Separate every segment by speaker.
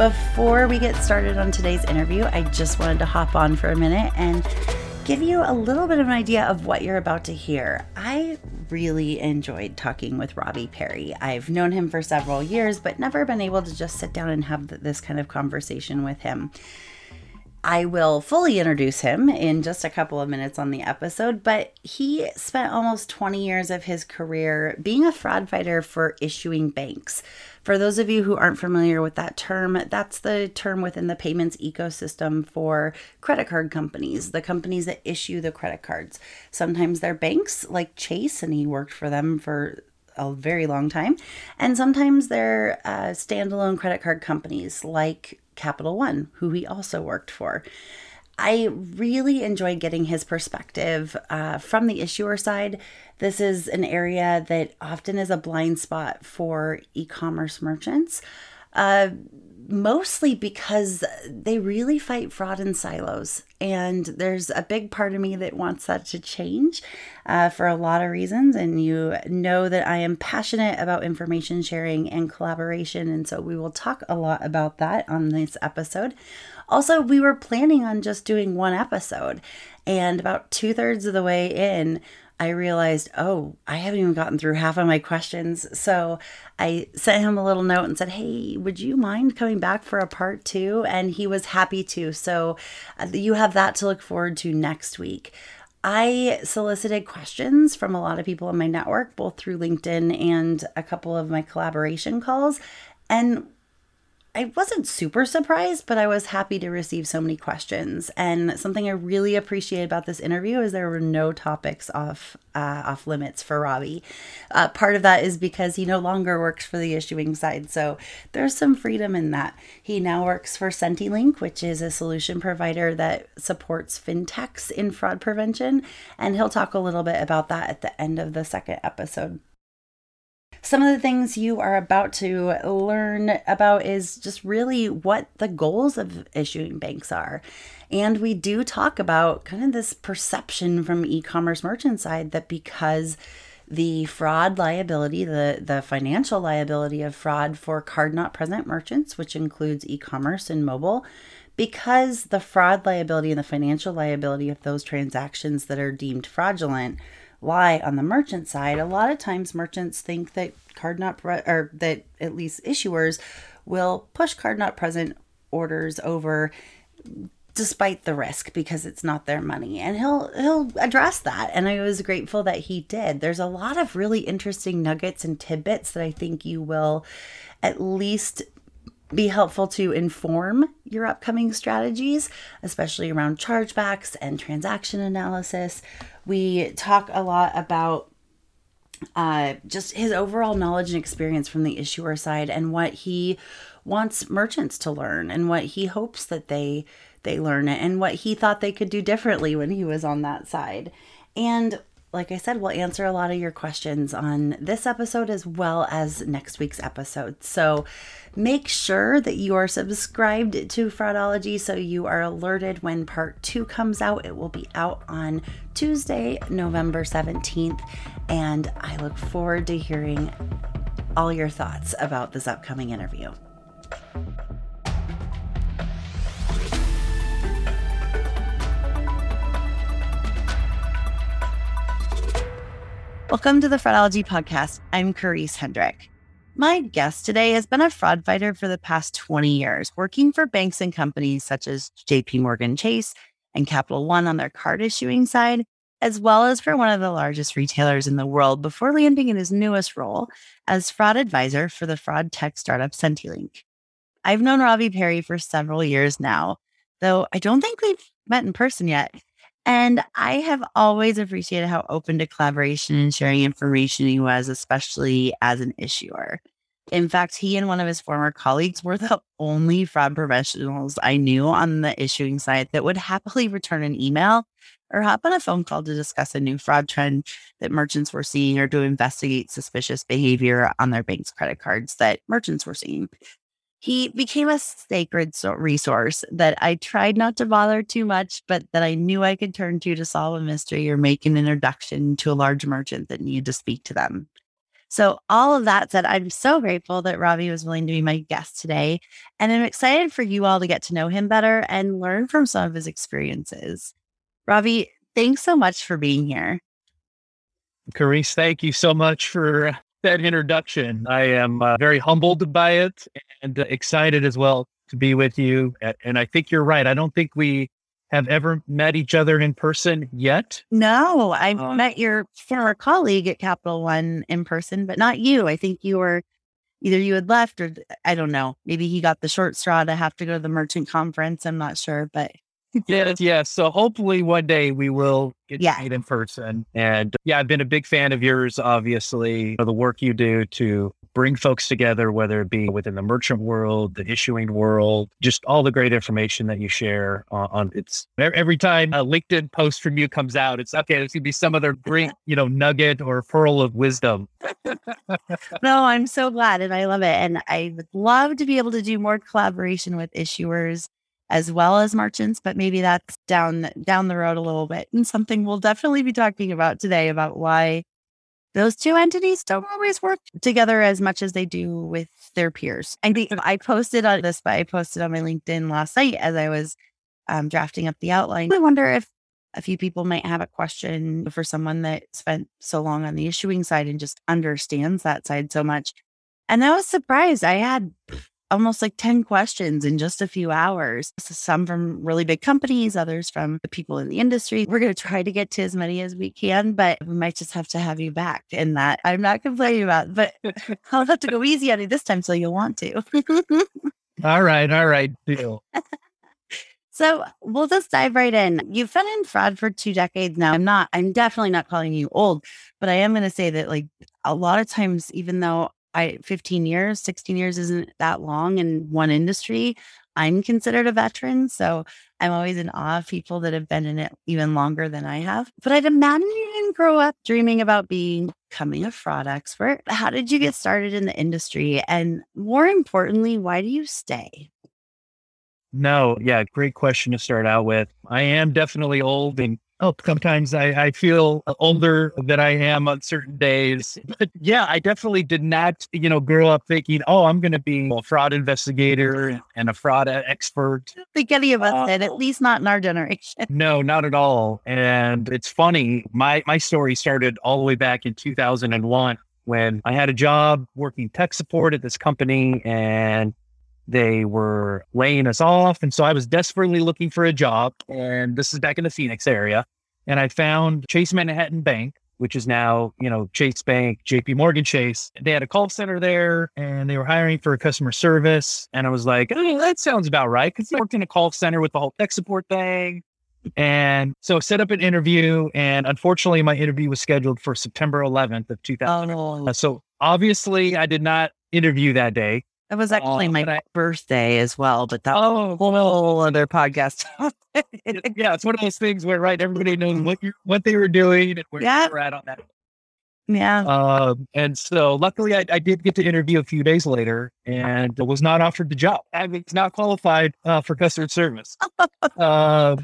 Speaker 1: Before we get started on today's interview, I just wanted to hop on for a minute and give you a little bit of an idea of what you're about to hear. I really enjoyed talking with Robbie Perry. I've known him for several years, but never been able to just sit down and have this kind of conversation with him. I will fully introduce him in just a couple of minutes on the episode, but he spent almost 20 years of his career being a fraud fighter for issuing banks. For those of you who aren't familiar with that term, that's the term within the payments ecosystem for credit card companies, the companies that issue the credit cards. Sometimes they're banks like Chase, and he worked for them for a very long time. And sometimes they're uh, standalone credit card companies like Capital One, who he also worked for. I really enjoyed getting his perspective uh, from the issuer side. This is an area that often is a blind spot for e commerce merchants. Uh, mostly because they really fight fraud in silos. And there's a big part of me that wants that to change uh, for a lot of reasons. And you know that I am passionate about information sharing and collaboration. And so we will talk a lot about that on this episode. Also, we were planning on just doing one episode. And about two thirds of the way in, I realized, oh, I haven't even gotten through half of my questions. So I sent him a little note and said, hey, would you mind coming back for a part two? And he was happy to. So uh, you have that to look forward to next week. I solicited questions from a lot of people in my network, both through LinkedIn and a couple of my collaboration calls. And I wasn't super surprised, but I was happy to receive so many questions. And something I really appreciate about this interview is there were no topics off uh, off limits for Robbie. Uh, part of that is because he no longer works for the issuing side, so there's some freedom in that. He now works for SentiLink, which is a solution provider that supports fintechs in fraud prevention, and he'll talk a little bit about that at the end of the second episode. Some of the things you are about to learn about is just really what the goals of issuing banks are. And we do talk about kind of this perception from e-commerce merchant side that because the fraud liability, the, the financial liability of fraud for card not present merchants, which includes e commerce and mobile, because the fraud liability and the financial liability of those transactions that are deemed fraudulent lie on the merchant side, a lot of times merchants think that card not pre- or that at least issuers will push card not present orders over despite the risk because it's not their money and he'll he'll address that and I was grateful that he did. There's a lot of really interesting nuggets and tidbits that I think you will at least be helpful to inform your upcoming strategies, especially around chargebacks and transaction analysis. We talk a lot about uh, just his overall knowledge and experience from the issuer side and what he wants merchants to learn and what he hopes that they they learn it and what he thought they could do differently when he was on that side. And like I said, we'll answer a lot of your questions on this episode as well as next week's episode. So make sure that you are subscribed to Fraudology so you are alerted when part two comes out. It will be out on Tuesday, November 17th. And I look forward to hearing all your thoughts about this upcoming interview. Welcome to the Fraudology Podcast. I'm Karisse Hendrick. My guest today has been a fraud fighter for the past 20 years, working for banks and companies such as JP Morgan Chase and Capital One on their card issuing side, as well as for one of the largest retailers in the world before landing in his newest role as fraud advisor for the fraud tech startup SentiLink. I've known Robbie Perry for several years now, though I don't think we've met in person yet. And I have always appreciated how open to collaboration and sharing information he was, especially as an issuer. In fact, he and one of his former colleagues were the only fraud professionals I knew on the issuing side that would happily return an email or hop on a phone call to discuss a new fraud trend that merchants were seeing or to investigate suspicious behavior on their bank's credit cards that merchants were seeing. He became a sacred resource that I tried not to bother too much, but that I knew I could turn to to solve a mystery or make an introduction to a large merchant that needed to speak to them. So, all of that said, I'm so grateful that Ravi was willing to be my guest today. And I'm excited for you all to get to know him better and learn from some of his experiences. Ravi, thanks so much for being here.
Speaker 2: Karisse, thank you so much for that introduction. I am uh, very humbled by it and uh, excited as well to be with you. And I think you're right. I don't think we have ever met each other in person yet.
Speaker 1: No, I uh, met your former colleague at Capital One in person, but not you. I think you were either you had left or I don't know. Maybe he got the short straw to have to go to the merchant conference. I'm not sure, but
Speaker 2: yes, yes. So hopefully one day we will get yeah. to meet in person. And yeah, I've been a big fan of yours, obviously, for the work you do to bring folks together, whether it be within the merchant world, the issuing world, just all the great information that you share on, on it's every time a LinkedIn post from you comes out, it's okay, There's gonna be some other great, you know, nugget or pearl of wisdom.
Speaker 1: no, I'm so glad and I love it. And I would love to be able to do more collaboration with issuers as well as merchants, but maybe that's down down the road a little bit. And something we'll definitely be talking about today about why those two entities don't always work together as much as they do with their peers. I think I posted on this, but I posted on my LinkedIn last night as I was um, drafting up the outline. I wonder if a few people might have a question for someone that spent so long on the issuing side and just understands that side so much. And I was surprised. I had almost like 10 questions in just a few hours. Some from really big companies, others from the people in the industry. We're going to try to get to as many as we can, but we might just have to have you back. in that I'm not complaining about, but I'll have to go easy on you this time so you'll want to.
Speaker 2: all right. All right. Deal.
Speaker 1: So we'll just dive right in. You've been in fraud for two decades now. I'm not, I'm definitely not calling you old, but I am going to say that, like, a lot of times, even though I 15 years, 16 years isn't that long in one industry. I'm considered a veteran. So I'm always in awe of people that have been in it even longer than I have. But I'd imagine you didn't grow up dreaming about being becoming a fraud expert. How did you get started in the industry? And more importantly, why do you stay?
Speaker 2: No, yeah, great question to start out with. I am definitely old and Oh, sometimes I, I feel older than I am on certain days. But yeah, I definitely did not, you know, grow up thinking, oh, I'm going to be a fraud investigator and a fraud expert.
Speaker 1: I don't think any of us uh, did, at least not in our generation.
Speaker 2: No, not at all. And it's funny, my, my story started all the way back in 2001 when I had a job working tech support at this company and they were laying us off. And so I was desperately looking for a job. And this is back in the Phoenix area. And I found Chase Manhattan Bank, which is now, you know, Chase Bank, JP Morgan Chase. They had a call center there and they were hiring for a customer service. And I was like, oh, that sounds about right. Cause I worked in a call center with the whole tech support thing. And so I set up an interview. And unfortunately, my interview was scheduled for September 11th of 2000. Oh, no. so obviously I did not interview that day.
Speaker 1: That was actually my I, birthday as well, but that oh, whole, whole other podcast.
Speaker 2: yeah, it's one of those things where right everybody knows what you what they were doing and where yeah. you were at on that.
Speaker 1: Yeah.
Speaker 2: Um, and so luckily I, I, did get to interview a few days later and was not offered the job. I mean, it's not qualified uh, for customer service. uh,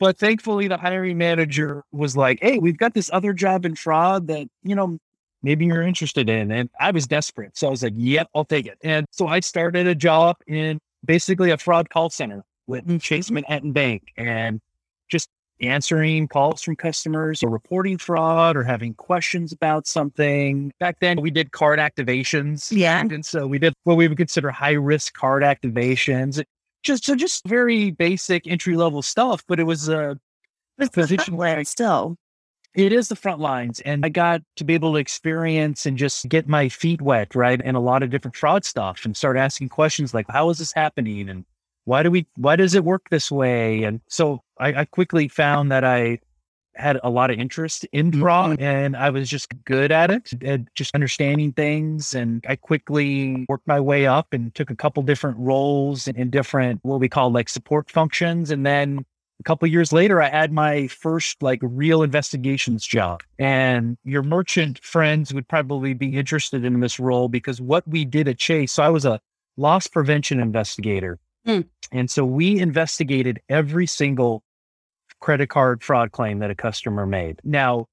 Speaker 2: but thankfully the hiring manager was like, Hey, we've got this other job in fraud that, you know, maybe you're interested in. And I was desperate. So I was like, yep, I'll take it. And so I started a job in basically a fraud call center with mm. Chase Manhattan Bank and just answering calls from customers or reporting fraud or having questions about something. Back then, we did card activations.
Speaker 1: Yeah.
Speaker 2: And so we did what we would consider high risk card activations. Just so just very basic entry level stuff, but it was a
Speaker 1: position where still
Speaker 2: it is the front lines. And I got to be able to experience and just get my feet wet, right? And a lot of different fraud stuff and start asking questions like, how is this happening? And why do we, why does it work this way? And so I, I quickly found that I had a lot of interest in mm-hmm. fraud and I was just good at it, at just understanding things. And I quickly worked my way up and took a couple different roles in, in different, what we call like support functions. And then a couple years later, I had my first like real investigations job. And your merchant friends would probably be interested in this role because what we did at Chase, so I was a loss prevention investigator.
Speaker 1: Hmm.
Speaker 2: And so we investigated every single credit card fraud claim that a customer made. Now,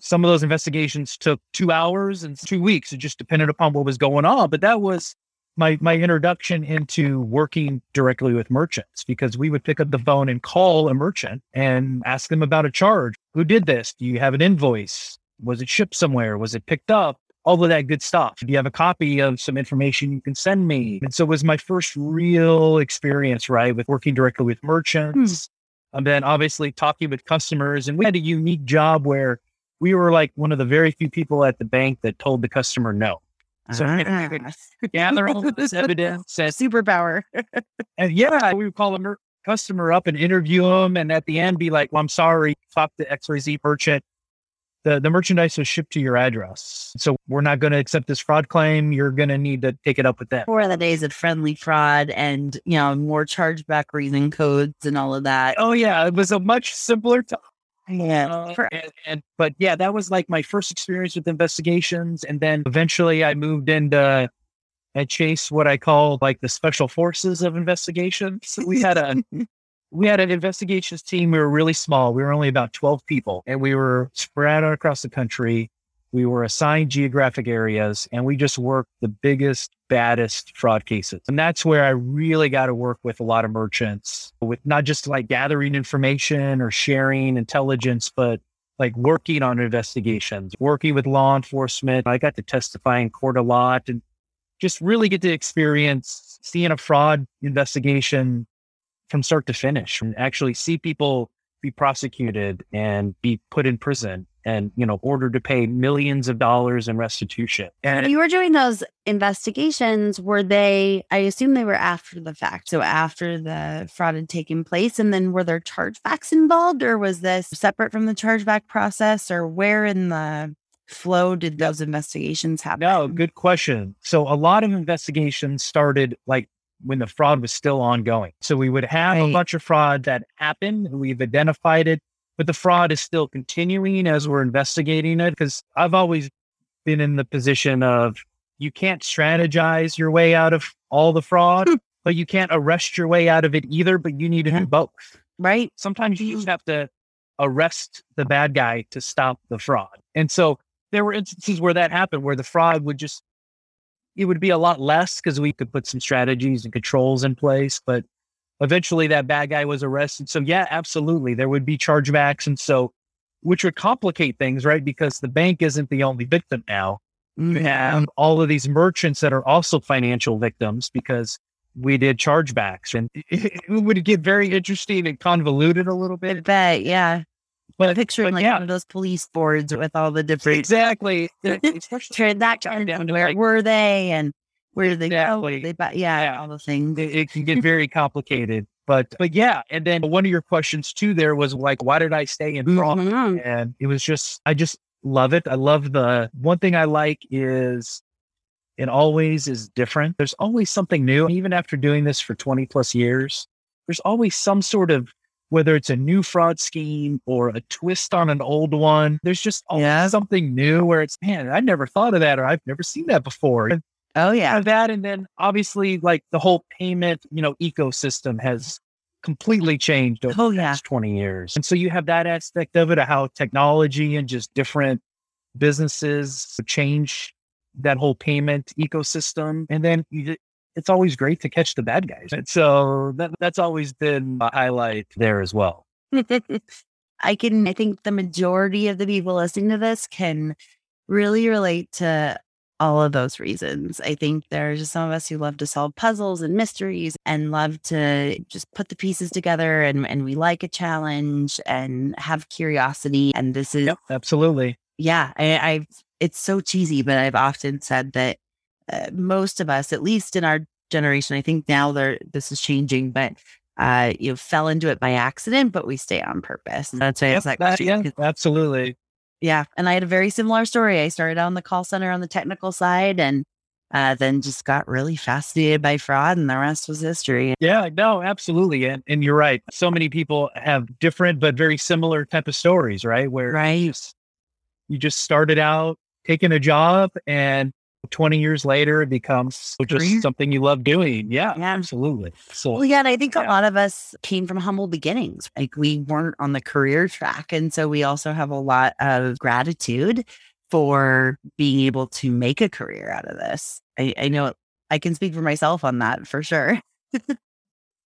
Speaker 2: some of those investigations took two hours and two weeks. It just depended upon what was going on. But that was my my introduction into working directly with merchants because we would pick up the phone and call a merchant and ask them about a charge. Who did this? Do you have an invoice? Was it shipped somewhere? Was it picked up? All of that good stuff. Do you have a copy of some information you can send me? And so it was my first real experience, right, with working directly with merchants. Hmm. And then obviously talking with customers. And we had a unique job where we were like one of the very few people at the bank that told the customer no. So gather all oh this evidence
Speaker 1: Superpower.
Speaker 2: and yeah, we would call a mer- customer up and interview them, and at the end be like, "Well, I'm sorry, talk to XYZ merchant. The the merchandise was shipped to your address, so we're not going to accept this fraud claim. You're going to need to take it up with them."
Speaker 1: Before the days of friendly fraud and, you know, more chargeback reason codes and all of that.
Speaker 2: Oh yeah, it was a much simpler time.
Speaker 1: Yeah.
Speaker 2: Uh, and, and but yeah, that was like my first experience with investigations, and then eventually I moved into at Chase what I call like the special forces of investigations. So we had a we had an investigations team. We were really small. We were only about twelve people, and we were spread out across the country. We were assigned geographic areas, and we just worked the biggest, baddest fraud cases. And that's where I really got to work with a lot of merchants, with not just like gathering information or sharing intelligence, but like working on investigations, working with law enforcement. I got to testify in court a lot and just really get to experience seeing a fraud investigation from start to finish and actually see people be prosecuted and be put in prison and you know ordered to pay millions of dollars in restitution and
Speaker 1: you were doing those investigations, were they, I assume they were after the fact. So after the fraud had taken place. And then were there chargebacks involved or was this separate from the chargeback process or where in the flow did those investigations happen?
Speaker 2: no good question so a lot of investigations started like when the fraud was still ongoing so we would have a bunch of fraud that happened we've identified it but the fraud is still continuing as we're investigating it because i've always been in the position of you can't strategize your way out of all the fraud hmm. but you can't arrest your way out of it either but you need to do both
Speaker 1: Right.
Speaker 2: sometimes you just mm-hmm. have to arrest the bad guy to stop the fraud. And so there were instances where that happened, where the fraud would just, it would be a lot less because we could put some strategies and controls in place. But eventually that bad guy was arrested. So, yeah, absolutely. There would be chargebacks. And so, which would complicate things, right? Because the bank isn't the only victim now. You mm-hmm. have all of these merchants that are also financial victims because we did chargebacks and it, it would get very interesting and convoluted a little
Speaker 1: I
Speaker 2: bit.
Speaker 1: bet. Yeah.
Speaker 2: But,
Speaker 1: Picturing
Speaker 2: but
Speaker 1: like
Speaker 2: yeah,
Speaker 1: one of those police boards with all the different
Speaker 2: exactly.
Speaker 1: Transactions.
Speaker 2: down to,
Speaker 1: where were they and where did they
Speaker 2: Exactly.
Speaker 1: go? They, bu- yeah,
Speaker 2: Yeah.
Speaker 1: all the things.
Speaker 2: it, it can get very complicated. But but yeah, and then one of your questions too there was like, why did I stay in fraud?
Speaker 1: Mhm.
Speaker 2: And it was just I just love it. I love the one thing I like is it always is different. There's always something new. Even after doing this for 20 plus years, there's always some sort of whether it's a new fraud scheme or a twist on an old one. There's just always
Speaker 1: Yeah.
Speaker 2: something new where it's man, I never thought of that or I've never seen that before. And
Speaker 1: Oh, yeah.
Speaker 2: that and then obviously like the whole payment you know ecosystem has completely changed over
Speaker 1: Oh,
Speaker 2: the
Speaker 1: yeah.
Speaker 2: 20 years and so you have that aspect of it of how technology and just different businesses change that whole payment ecosystem and then you, it's always great to catch the bad guys and so that, that's always been a highlight there as well
Speaker 1: I can, I think the majority of the people listening to this can really relate to all of those reasons. I think there's just some of us who love to solve puzzles and mysteries and love to just put the pieces together and, and we like a challenge and have curiosity. And this is,
Speaker 2: yep absolutely
Speaker 1: yeah, I, I've, it's so cheesy, but I've often said that uh, most of us, at least in our generation, I think now there, this is changing, but uh, you know, fell into it by accident, but we stay on purpose. And that's why
Speaker 2: Yep,
Speaker 1: that
Speaker 2: that-
Speaker 1: question.
Speaker 2: yeah, absolutely.
Speaker 1: Yeah. And I had a very similar story. I started out in the call center on the technical side and uh, then just got really fascinated by fraud, and the rest was history.
Speaker 2: Yeah, no, absolutely. And and you're right. So many people have different but very similar type of stories, right? Where
Speaker 1: Right.
Speaker 2: you just started out taking a job and 20 years later it becomes just something you love doing. Yeah,
Speaker 1: Yeah.
Speaker 2: absolutely. So
Speaker 1: Well, yeah, and I think a lot of us came from humble beginnings. Like we weren't on the career track. And so we also have a lot of gratitude for being able to make a career out of this. I, I know I can speak for myself on that for sure.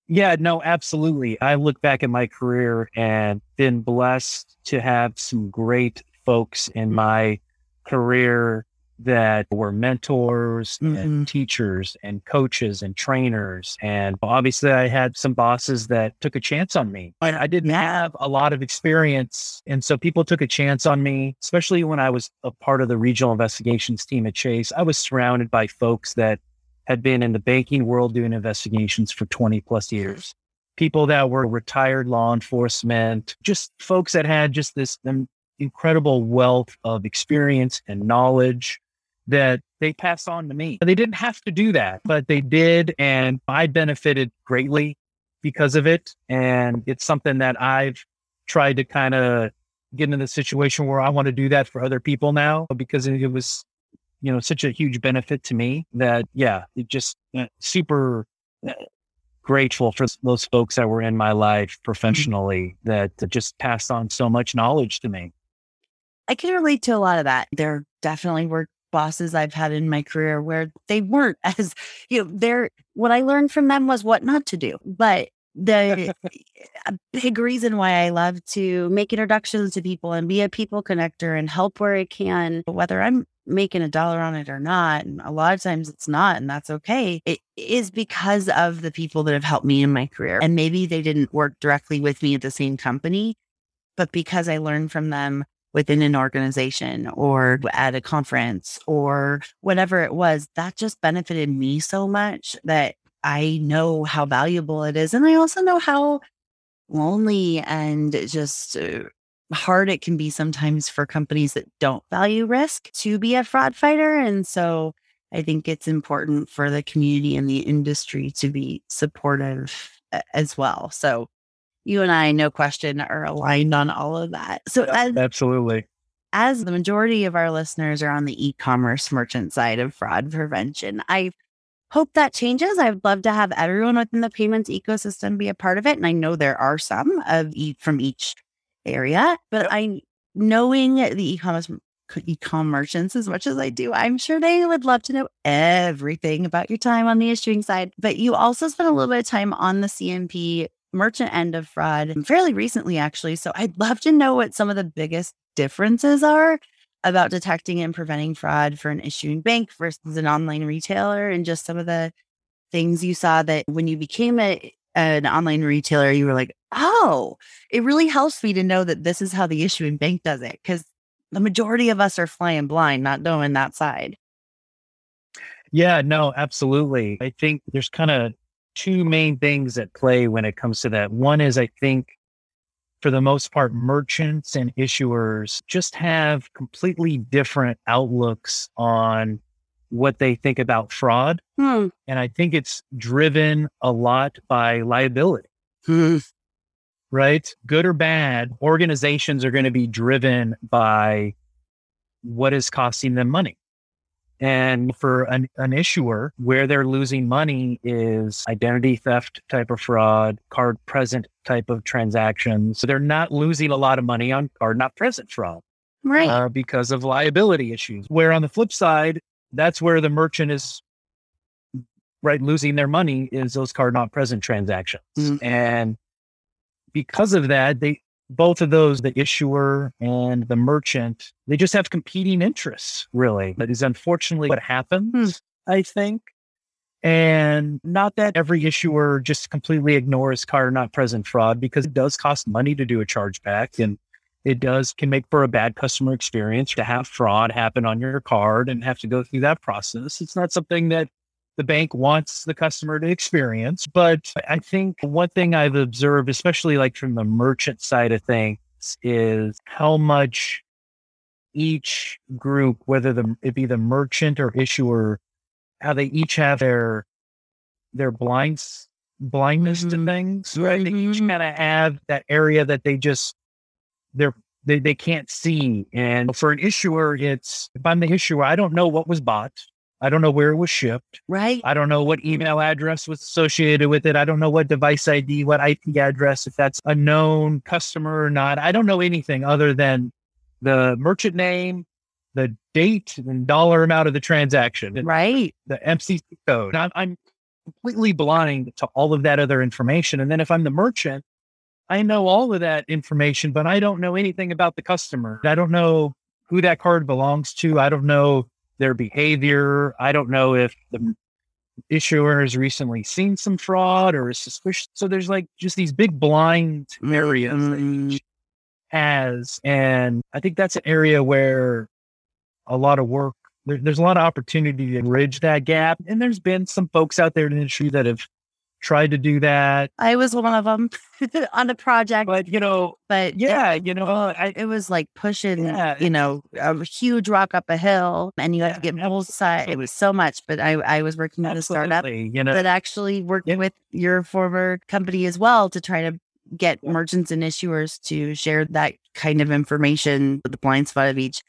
Speaker 2: Yeah, no, absolutely. I look back at my career and been blessed to have some great folks in mm. my career that were mentors
Speaker 1: Mhm.
Speaker 2: and teachers and coaches and trainers. And obviously, I had some bosses that took a chance on me. I, I didn't have a lot of experience. And so people took a chance on me, especially when I was a part of the regional investigations team at Chase. I was surrounded by folks that had been in the banking world doing investigations for 20 plus years. People that were retired law enforcement, just folks that had just this um, incredible wealth of experience and knowledge that they passed on to me. They didn't have to do that, but they did. And I benefited greatly because of it. And it's something that I've tried to kind of get in the situation where I want to do that for other people now because it was you know such a huge benefit to me that yeah it just uh, super uh, grateful for those folks that were in my life professionally that just passed on so much knowledge to me
Speaker 1: I can relate to a lot of that. There definitely were bosses I've had in my career where they weren't as, you know, they're, what I learned from them was what not to do. But the a big reason why I love to make introductions to people and be a people connector and help where I can, whether I'm making a dollar on it or not. And a lot of times it's not, and that's okay. It is because of the people that have helped me in my career. And maybe they didn't work directly with me at the same company, but because I learned from them within an organization or at a conference or whatever it was, that just benefited me so much that I know how valuable it is. And I also know how lonely and just uh, hard it can be sometimes for companies that don't value risk to be a fraud fighter. And so I think it's important for the community and the industry to be supportive as well. So you and I, no question, are aligned on all of that. So as,
Speaker 2: absolutely
Speaker 1: as the majority of our listeners are on the e-commerce merchant side of fraud prevention, I hope that changes. I'd love to have everyone within the payments ecosystem be a part of it. And I know there are some of e- from each area, but I knowing the e-commerce e-com merchants as much as I do, I'm sure they would love to know everything about your time on the issuing side. But you also spent a little bit of time on the CNP merchant end of fraud fairly recently, actually. So I'd love to know what some of the biggest differences are about detecting and preventing fraud for an issuing bank versus an online retailer and just some of the things you saw that when you became a, an online retailer, you were like, oh, it really helps me to know that this is how the issuing bank does it. Because the majority of us are flying blind, not knowing that side.
Speaker 2: yeah no absolutely i think there's kind of two main things at play when it comes to that one is i think for the most part, merchants and issuers just have completely different outlooks on what they think about fraud.
Speaker 1: Hmm.
Speaker 2: And I think it's driven a lot by liability, right? Good or bad, organizations are going to be driven by what is costing them money. And for an, an issuer, where they're losing money is identity theft type of fraud, card present type of transactions. So they're not losing a lot of money on card not present fraud
Speaker 1: Right.
Speaker 2: uh, because of liability issues. Where on the flip side, that's where the merchant is right losing their money is those card not present transactions.
Speaker 1: Mhm.
Speaker 2: And because of that, they both of those, the issuer and the merchant, they just have competing interests, really. That is unfortunately what happens, hmm. I think. And not that every issuer just completely ignores card not present fraud because it does cost money to do a chargeback and it does can make for a bad customer experience to have fraud happen on your card and have to go through that process. It's not something that the bank wants the customer to experience. But I think one thing I've observed, especially like from the merchant side of things, is how much each group, whether the it be the merchant or issuer, how they each have their their blinds blindness
Speaker 1: Mhm.
Speaker 2: to things, right? They each
Speaker 1: Mhm.
Speaker 2: kind of have that area that they just they're they, they can't see. And for an issuer, it's if I'm the issuer, I don't know what was bought. I don't know where it was shipped.
Speaker 1: Right.
Speaker 2: I don't know what email address was associated with it. I don't know what device ID, what IP address, if that's a known customer or not. I don't know anything other than the merchant name, the date, and dollar amount of the transaction,
Speaker 1: Right.
Speaker 2: the MCC code. I'm, I'm completely blind to all of that other information. And then if I'm the merchant, I know all of that information, but I don't know anything about the customer. I don't know who that card belongs to. I don't know their behavior. I don't know if the issuer has recently seen some fraud or is suspicious. So there's like just these big blind areas that
Speaker 1: Mm,
Speaker 2: each has. And I think that's an area where a lot of work, there, there's a lot of opportunity to bridge that gap. And there's been some folks out there in the industry that have tried to do that.
Speaker 1: I was one of them on a project,
Speaker 2: But, you know,
Speaker 1: but
Speaker 2: yeah, you know, I,
Speaker 1: it was like pushing,
Speaker 2: Yeah.
Speaker 1: you know, a huge rock up a hill and you had to get both sides. It was so much, but I, I was working at a startup
Speaker 2: you know,
Speaker 1: that actually worked
Speaker 2: Yeah.
Speaker 1: with your former company as well to try to get
Speaker 2: Yeah.
Speaker 1: merchants and issuers to share that kind of information, the blind spot of each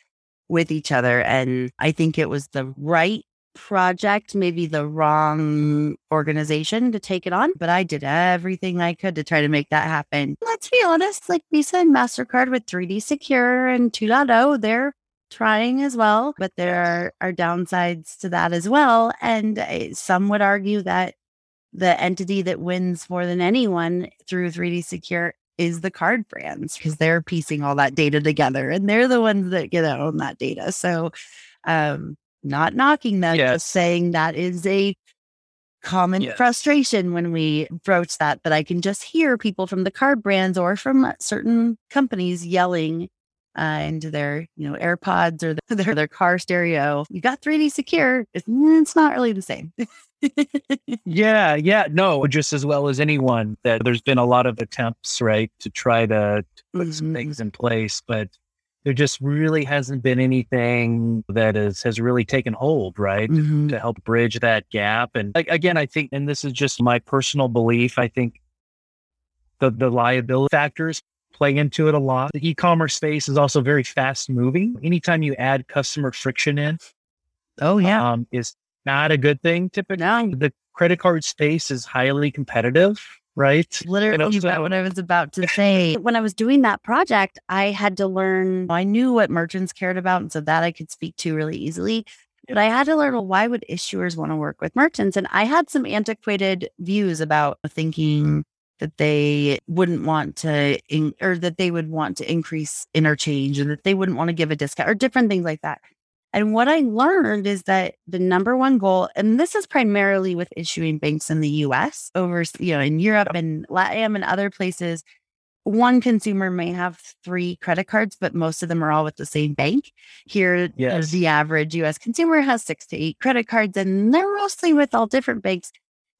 Speaker 1: with each other. And I think it was the right project, maybe the wrong organization to take it on, but I did everything I could to try to make that happen. Let's be honest, like Visa and MasterCard with 3D Secure and 2.0, they're trying as well, but there are, are downsides to that as well. And uh, some would argue that the entity that wins more than anyone through 3D Secure is the card brands because they're piecing all that data together and they're the ones that get to own that data. So, um, not knocking them,
Speaker 2: Yes.
Speaker 1: just saying that is a common
Speaker 2: Yes.
Speaker 1: frustration when we broach that. But I can just hear people from the card brands or from certain companies yelling uh, into their, you know, AirPods or their, their car stereo. You got 3D secure. It's, mm, it's not really the same.
Speaker 2: Yeah, yeah, no, just as well as anyone that there's been a lot of attempts, right, to try to, to put some
Speaker 1: Mhm.
Speaker 2: things in place, but there just really hasn't been anything that is, has really taken hold, right,
Speaker 1: Mhm.
Speaker 2: to help bridge that gap. And like, again, I think, and this is just my personal belief, I think the the liability factors play into it a lot. The e-commerce space is also very fast moving. Anytime you add customer friction in,
Speaker 1: Oh, yeah.
Speaker 2: um, is not a good thing typically
Speaker 1: no,
Speaker 2: the credit card space is highly competitive, right?
Speaker 1: literally
Speaker 2: so-
Speaker 1: about what I was about to say. When I was doing that project, I had to learn, I knew what merchants cared about. And so that I could speak to really easily. But I had to learn, well, why would issuers want to work with merchants? And I had some antiquated views about thinking that they wouldn't want to, in, or that they would want to increase interchange or that they wouldn't want to give a discount or different things like that. And what I learned is that the number one goal, and this is primarily with issuing banks in the US over, you know, in Europe and LATAM and other places, one consumer may have three credit cards, but most of them are all with the same bank. Here, uh,
Speaker 2: Yes.
Speaker 1: the average US consumer has six to eight credit cards, and they're mostly with all different banks.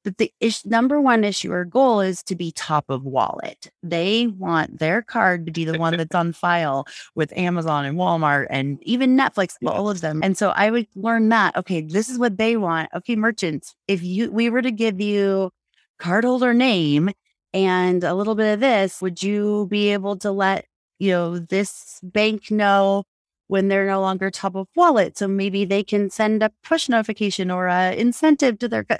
Speaker 1: But the ish, number one issuer goal is to be top of wallet. They want their card to be the one that's on file with Amazon and Walmart and even Netflix, all of them. And so I would learn that, okay, this is what they want. Okay, merchants, if you we were to give you cardholder name and a little bit of this, would you be able to let, you know, this bank know when they're no longer top of wallet? So maybe they can send a push notification or a incentive to their cu-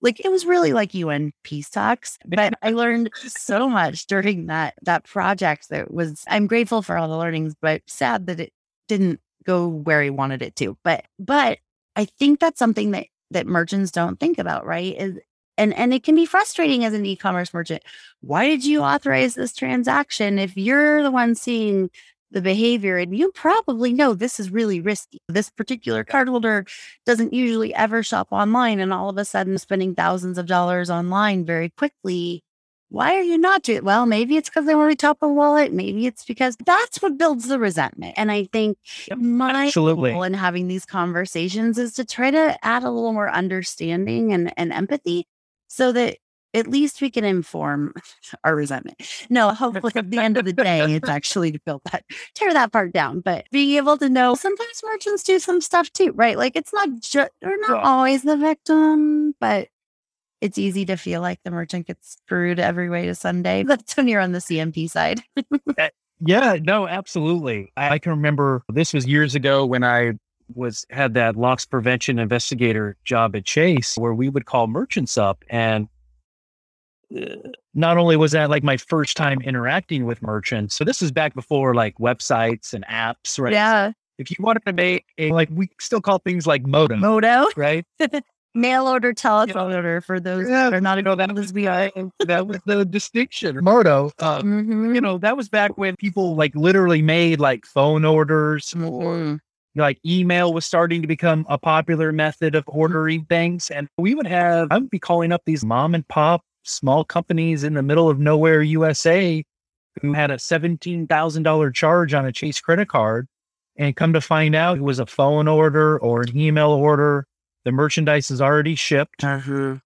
Speaker 1: like it was really like UN peace talks. But I learned so much during that that project that was I'm grateful for all the learnings, but sad that it didn't go where he wanted it to. But but I think that's something that that merchants don't think about, right? Is and and it can be frustrating as an e-commerce merchant. Why did you authorize this transaction if you're the one seeing the behavior and you probably know this is really risky. This particular cardholder doesn't usually ever shop online and all of a sudden spending thousands of dollars online very quickly why are you not doing Well, maybe it's because they want to top a wallet. Maybe it's because that's what builds the resentment. And I think
Speaker 2: Yep,
Speaker 1: my
Speaker 2: absolutely.
Speaker 1: goal in having these conversations is to try to add a little more understanding and, and empathy so that at least we can inform our resentment. No, hopefully at the end of the day, it's actually to build that, tear that part down. But being able to know sometimes merchants do some stuff too, right? Like it's not just, they're not
Speaker 2: Yeah.
Speaker 1: always the victim, but it's easy to feel like the merchant gets screwed every way to Sunday. That's when you're on the CNP side.
Speaker 2: Eh, yeah, no, absolutely. I, I can remember this was years ago when I was had that loss prevention investigator job at Chase, where we would call merchants up, and not only was that like my first time interacting with merchants, so this is back before like websites and apps, right?
Speaker 1: Yeah.
Speaker 2: If you wanted to make a like, we still call things like modem,
Speaker 1: Moto,
Speaker 2: right?
Speaker 1: mail order, telephone order for those
Speaker 2: Yeah,
Speaker 1: that are not
Speaker 2: you know, that was
Speaker 1: we are.
Speaker 2: that was the distinction. Moto, uh,
Speaker 1: Mhm.
Speaker 2: you know, that was back when people like literally made like phone orders or
Speaker 1: Mhm.
Speaker 2: like email was starting to become a popular method of ordering things. And we would have, I would be calling up these mom and pop small companies in the middle of nowhere, USA, who had a $17,000 charge on a Chase credit card. And come to find out it was a phone order or an email order. The merchandise is already shipped. Mm-hmm.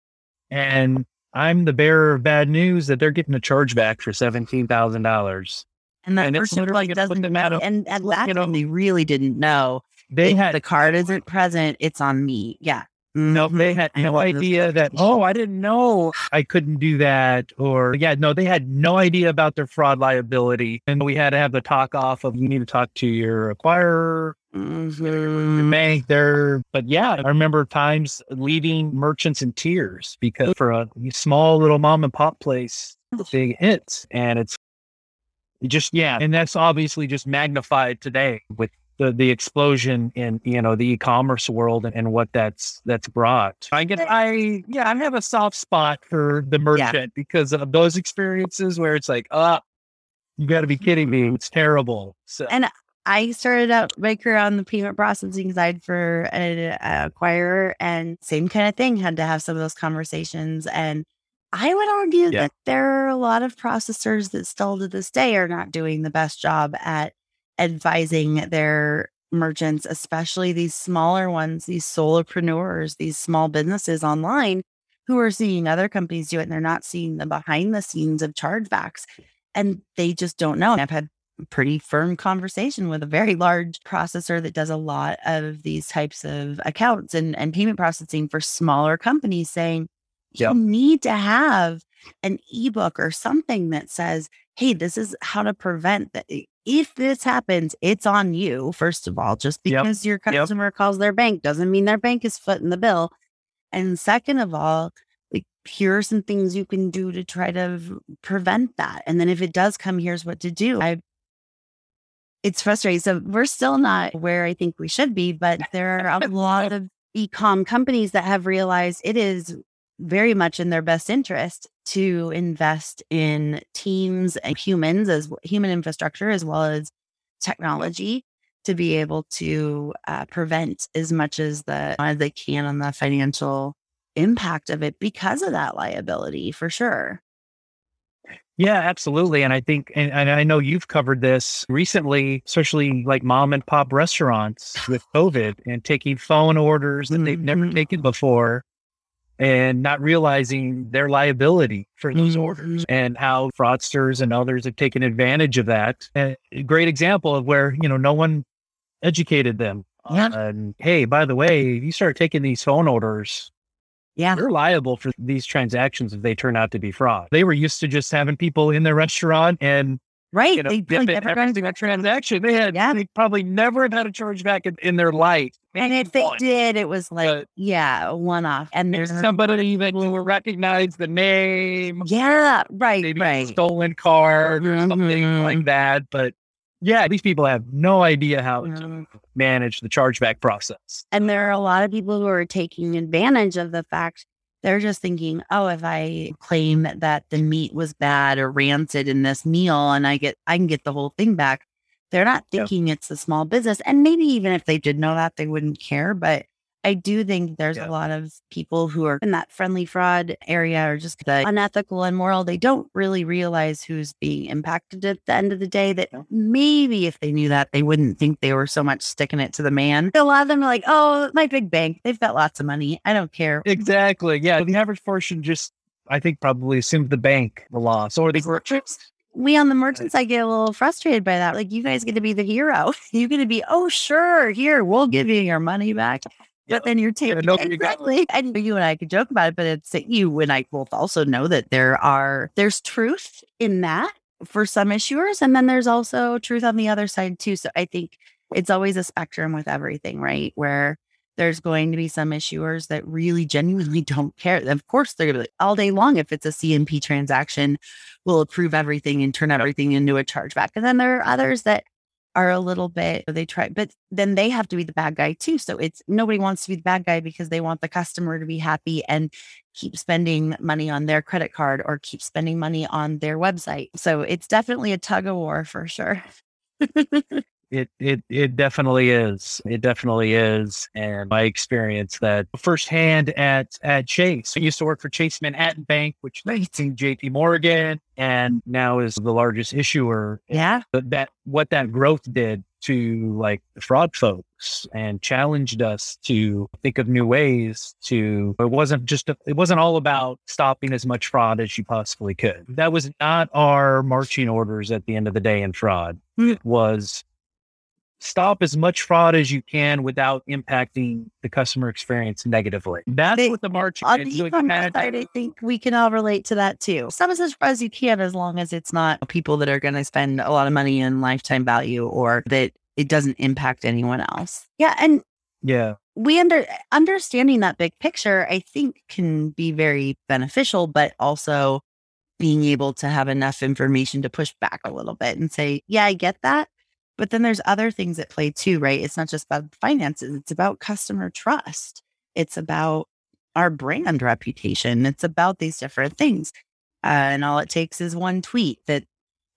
Speaker 2: And I'm the bearer of bad news that they're getting a chargeback for $17,000.
Speaker 1: And that
Speaker 2: And
Speaker 1: person like doesn't
Speaker 2: them out of-
Speaker 1: and at that
Speaker 2: you know,
Speaker 1: they really didn't know.
Speaker 2: They
Speaker 1: if
Speaker 2: had
Speaker 1: the card isn't present, it's on me. Yeah.
Speaker 2: No,
Speaker 1: Mhm.
Speaker 2: they had no idea that, oh, I didn't know I couldn't do that. Or, yeah, no, they had no idea about their fraud liability. And we had to have the talk off of you need to talk to your acquirer,
Speaker 1: Mhm.
Speaker 2: bank there. But yeah, I remember times leaving merchants in tears because for a small little mom and pop place, big hits. And it's just, yeah. And that's obviously just magnified today with the the explosion in you know the e-commerce world and, and what that's that's brought. I get I yeah I have a soft spot for the merchant because of those experiences where it's like ah you got to be kidding me it's terrible. So
Speaker 1: And I started out my career on the payment processing side for an uh, acquirer, and same kind of thing. Had to have some of those conversations, and I would argue
Speaker 2: Yeah.
Speaker 1: that there are a lot of processors that still to this day are not doing the best job at advising their merchants, especially these smaller ones, these solopreneurs, these small businesses online who are seeing other companies do it and they're not seeing the behind the scenes of chargebacks and they just don't know. And I've had a pretty firm conversation with a very large processor that does a lot of these types of accounts and, and payment processing for smaller companies saying
Speaker 2: Yep.
Speaker 1: you need to have an ebook or something that says, hey, this is how to prevent that. If this happens, it's on you, first of all. Just
Speaker 2: Yep.
Speaker 1: because your
Speaker 2: Yep.
Speaker 1: customer calls their bank doesn't mean their bank is footing the bill. And second of all, like here are some things you can do to try to prevent that. And then if it does come, here's what to do. I it's frustrating. So we're still not where I think we should be, but there are a lot of e-com companies that have realized it is very much in their best interest to invest in teams and humans as human infrastructure as well as technology to be able to uh, prevent as much as the as they can on the financial impact of it because of that liability for sure.
Speaker 2: Yeah, absolutely. And I think, and, and I know you've covered this recently, especially like mom and pop restaurants with COVID and taking phone orders that they've never
Speaker 1: Mhm.
Speaker 2: taken before and not realizing their liability for those
Speaker 1: Mhm.
Speaker 2: orders and how fraudsters and others have taken advantage of that. And a great example of where, you know, no one educated them.
Speaker 1: Yeah.
Speaker 2: And hey, by the way, if you start taking these phone orders,
Speaker 1: Yeah.
Speaker 2: they're liable for these transactions if they turn out to be fraud. They were used to just having people in their restaurant and
Speaker 1: Right.
Speaker 2: you know,
Speaker 1: they
Speaker 2: dip
Speaker 1: like
Speaker 2: it
Speaker 1: never
Speaker 2: every
Speaker 1: gone-
Speaker 2: single transaction. They had
Speaker 1: Yeah.
Speaker 2: they probably never have had a chargeback in, in their life.
Speaker 1: and if they
Speaker 2: one.
Speaker 1: did, it was like,
Speaker 2: But-
Speaker 1: yeah, one off. And there's
Speaker 2: somebody that will recognize the name,
Speaker 1: yeah, right,
Speaker 2: maybe a
Speaker 1: right.
Speaker 2: stolen card or something like mm-hmm. that. But yeah, these people have no idea how to manage the chargeback process.
Speaker 1: And there are a lot of people who are taking advantage of the fact they're just thinking, oh, if I claim that the meat was bad or rancid in this meal and I get I can get the whole thing back. They're not thinking it's a small business. And maybe even if they did know that, they wouldn't care. But I do think there's
Speaker 2: Yeah.
Speaker 1: a lot of people who are in that friendly fraud area or just the unethical and moral. They don't really realize who's being impacted at the end of the day. That maybe if they knew that, they wouldn't think they were so much sticking it to the man. A lot of them are like, oh, my big bank, they've got lots of money. I don't care.
Speaker 2: Exactly. Yeah. The average person just, I think, probably assumed the bank the loss or the merchants.
Speaker 1: we on the merchant side get a little frustrated by that. Like, you guys get to be the hero. You're going to be, oh, sure, here, we'll give you your money back.
Speaker 2: Yeah.
Speaker 1: But then you're taking
Speaker 2: you got-
Speaker 1: exactly. And you and I could joke about it, but it's that you and I both also know that there are there's truth in that for some issuers, and then there's also truth on the other side too. So I think it's always a spectrum with everything, right? Where there's going to be some issuers that really genuinely don't care. Of course, they're gonna be like, all day long. If it's a CNP transaction, will approve everything and turn everything into a chargeback. And then there are others that are a little bit they try, but then they have to be the bad guy too. So it's nobody wants to be the bad guy because they want the customer to be happy and keep spending money on their credit card or keep spending money on their website. So it's definitely a tug of war for sure.
Speaker 2: It it it definitely is. It definitely is. And my experience that firsthand at at Chase. I used to work for Chase Manhattan Bank, which is in JP Morgan and now is the largest issuer.
Speaker 1: yeah.
Speaker 2: But that what that growth did to like the fraud folks and challenged us to think of new ways to it wasn't just a, it wasn't all about stopping as much fraud as you possibly could. That was not our marching orders at the end of the day in fraud. Hmm. It was stop as much fraud as you can without impacting the customer experience negatively. That's
Speaker 1: They-
Speaker 2: what the marching
Speaker 1: On
Speaker 2: is.
Speaker 1: the
Speaker 2: So
Speaker 1: e-commerce
Speaker 2: had-
Speaker 1: side, I think we can all relate to that too. Some as far as you can, as long as it's not people that are going to spend a lot of money in lifetime value or that it doesn't impact anyone else. Yeah. And
Speaker 2: yeah.
Speaker 1: we under understanding that big picture, I think can be very beneficial, but also being able to have enough information to push back a little bit and say, yeah, I get that. But then there's other things at play too, right? It's not just about finances, it's about customer trust. It's about our brand reputation. It's about these different things. Uh, and all it takes is one tweet that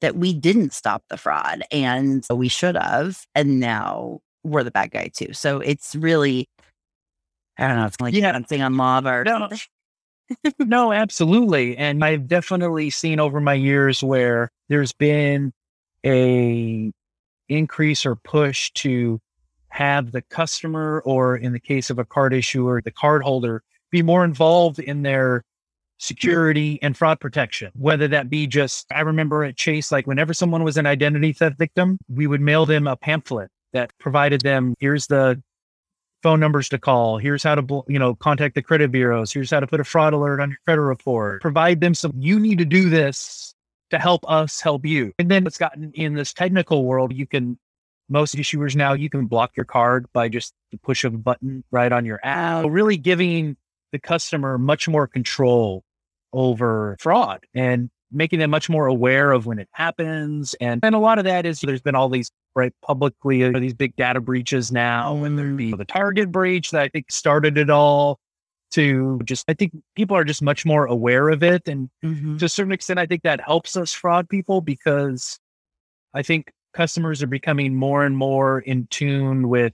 Speaker 1: that we didn't stop the fraud and we should have. And now we're the bad guy too. So it's really, I don't know, it's like
Speaker 2: Yeah.
Speaker 1: dancing on lava or
Speaker 2: No.
Speaker 1: something.
Speaker 2: No, absolutely. And I've definitely seen over my years where there's been a increase or push to have the customer or in the case of a card issuer, the card holder be more involved in their security and fraud protection, whether that be just, I remember at Chase, like whenever someone was an identity theft victim, we would mail them a pamphlet that provided them, here's the phone numbers to call. Here's how to, you know, contact the credit bureaus. Here's how to put a fraud alert on your credit report. Provide them some, you need to do this to help us help you. And then it's gotten in this technical world, you can, most issuers now, you can block your card by just the push of a button right on your app. So really giving the customer much more control over fraud and making them much more aware of when it happens. And, and a lot of that is there's been all these right publicly uh, these big data breaches now and there be the target breach that I think started it all to just I think people are just much more aware of it and
Speaker 1: Mhm.
Speaker 2: to a certain extent I think that helps us fraud people because I think customers are becoming more and more in tune with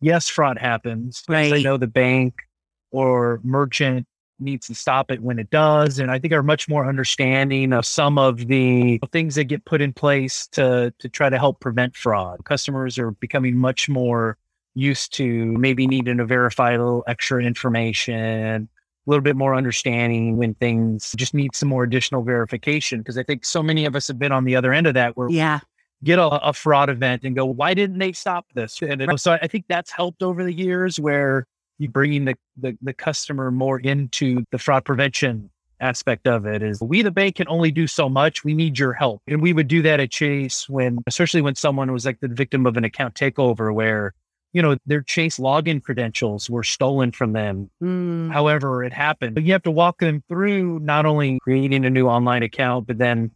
Speaker 2: yes fraud happens because they know the bank or merchant needs to stop it when it does and I think are much more understanding of some of the things that get put in place to to try to help prevent fraud customers are becoming much more used to maybe needing to verify a little extra information a little bit more understanding when things just need some more additional verification. Because I think so many of us have been on the other end of that where
Speaker 1: Yeah.
Speaker 2: get a, a fraud event and go, why didn't they stop this? And it- so I think that's helped over the years where you bringing the, the, the customer more into the fraud prevention aspect of it is we the bank can only do so much we need your help and we would do that at chase when especially when someone was like the victim of an account takeover where you know their chase login credentials were stolen from them
Speaker 1: Mm.
Speaker 2: however it happened. But you have to walk them through not only creating a new online account, but then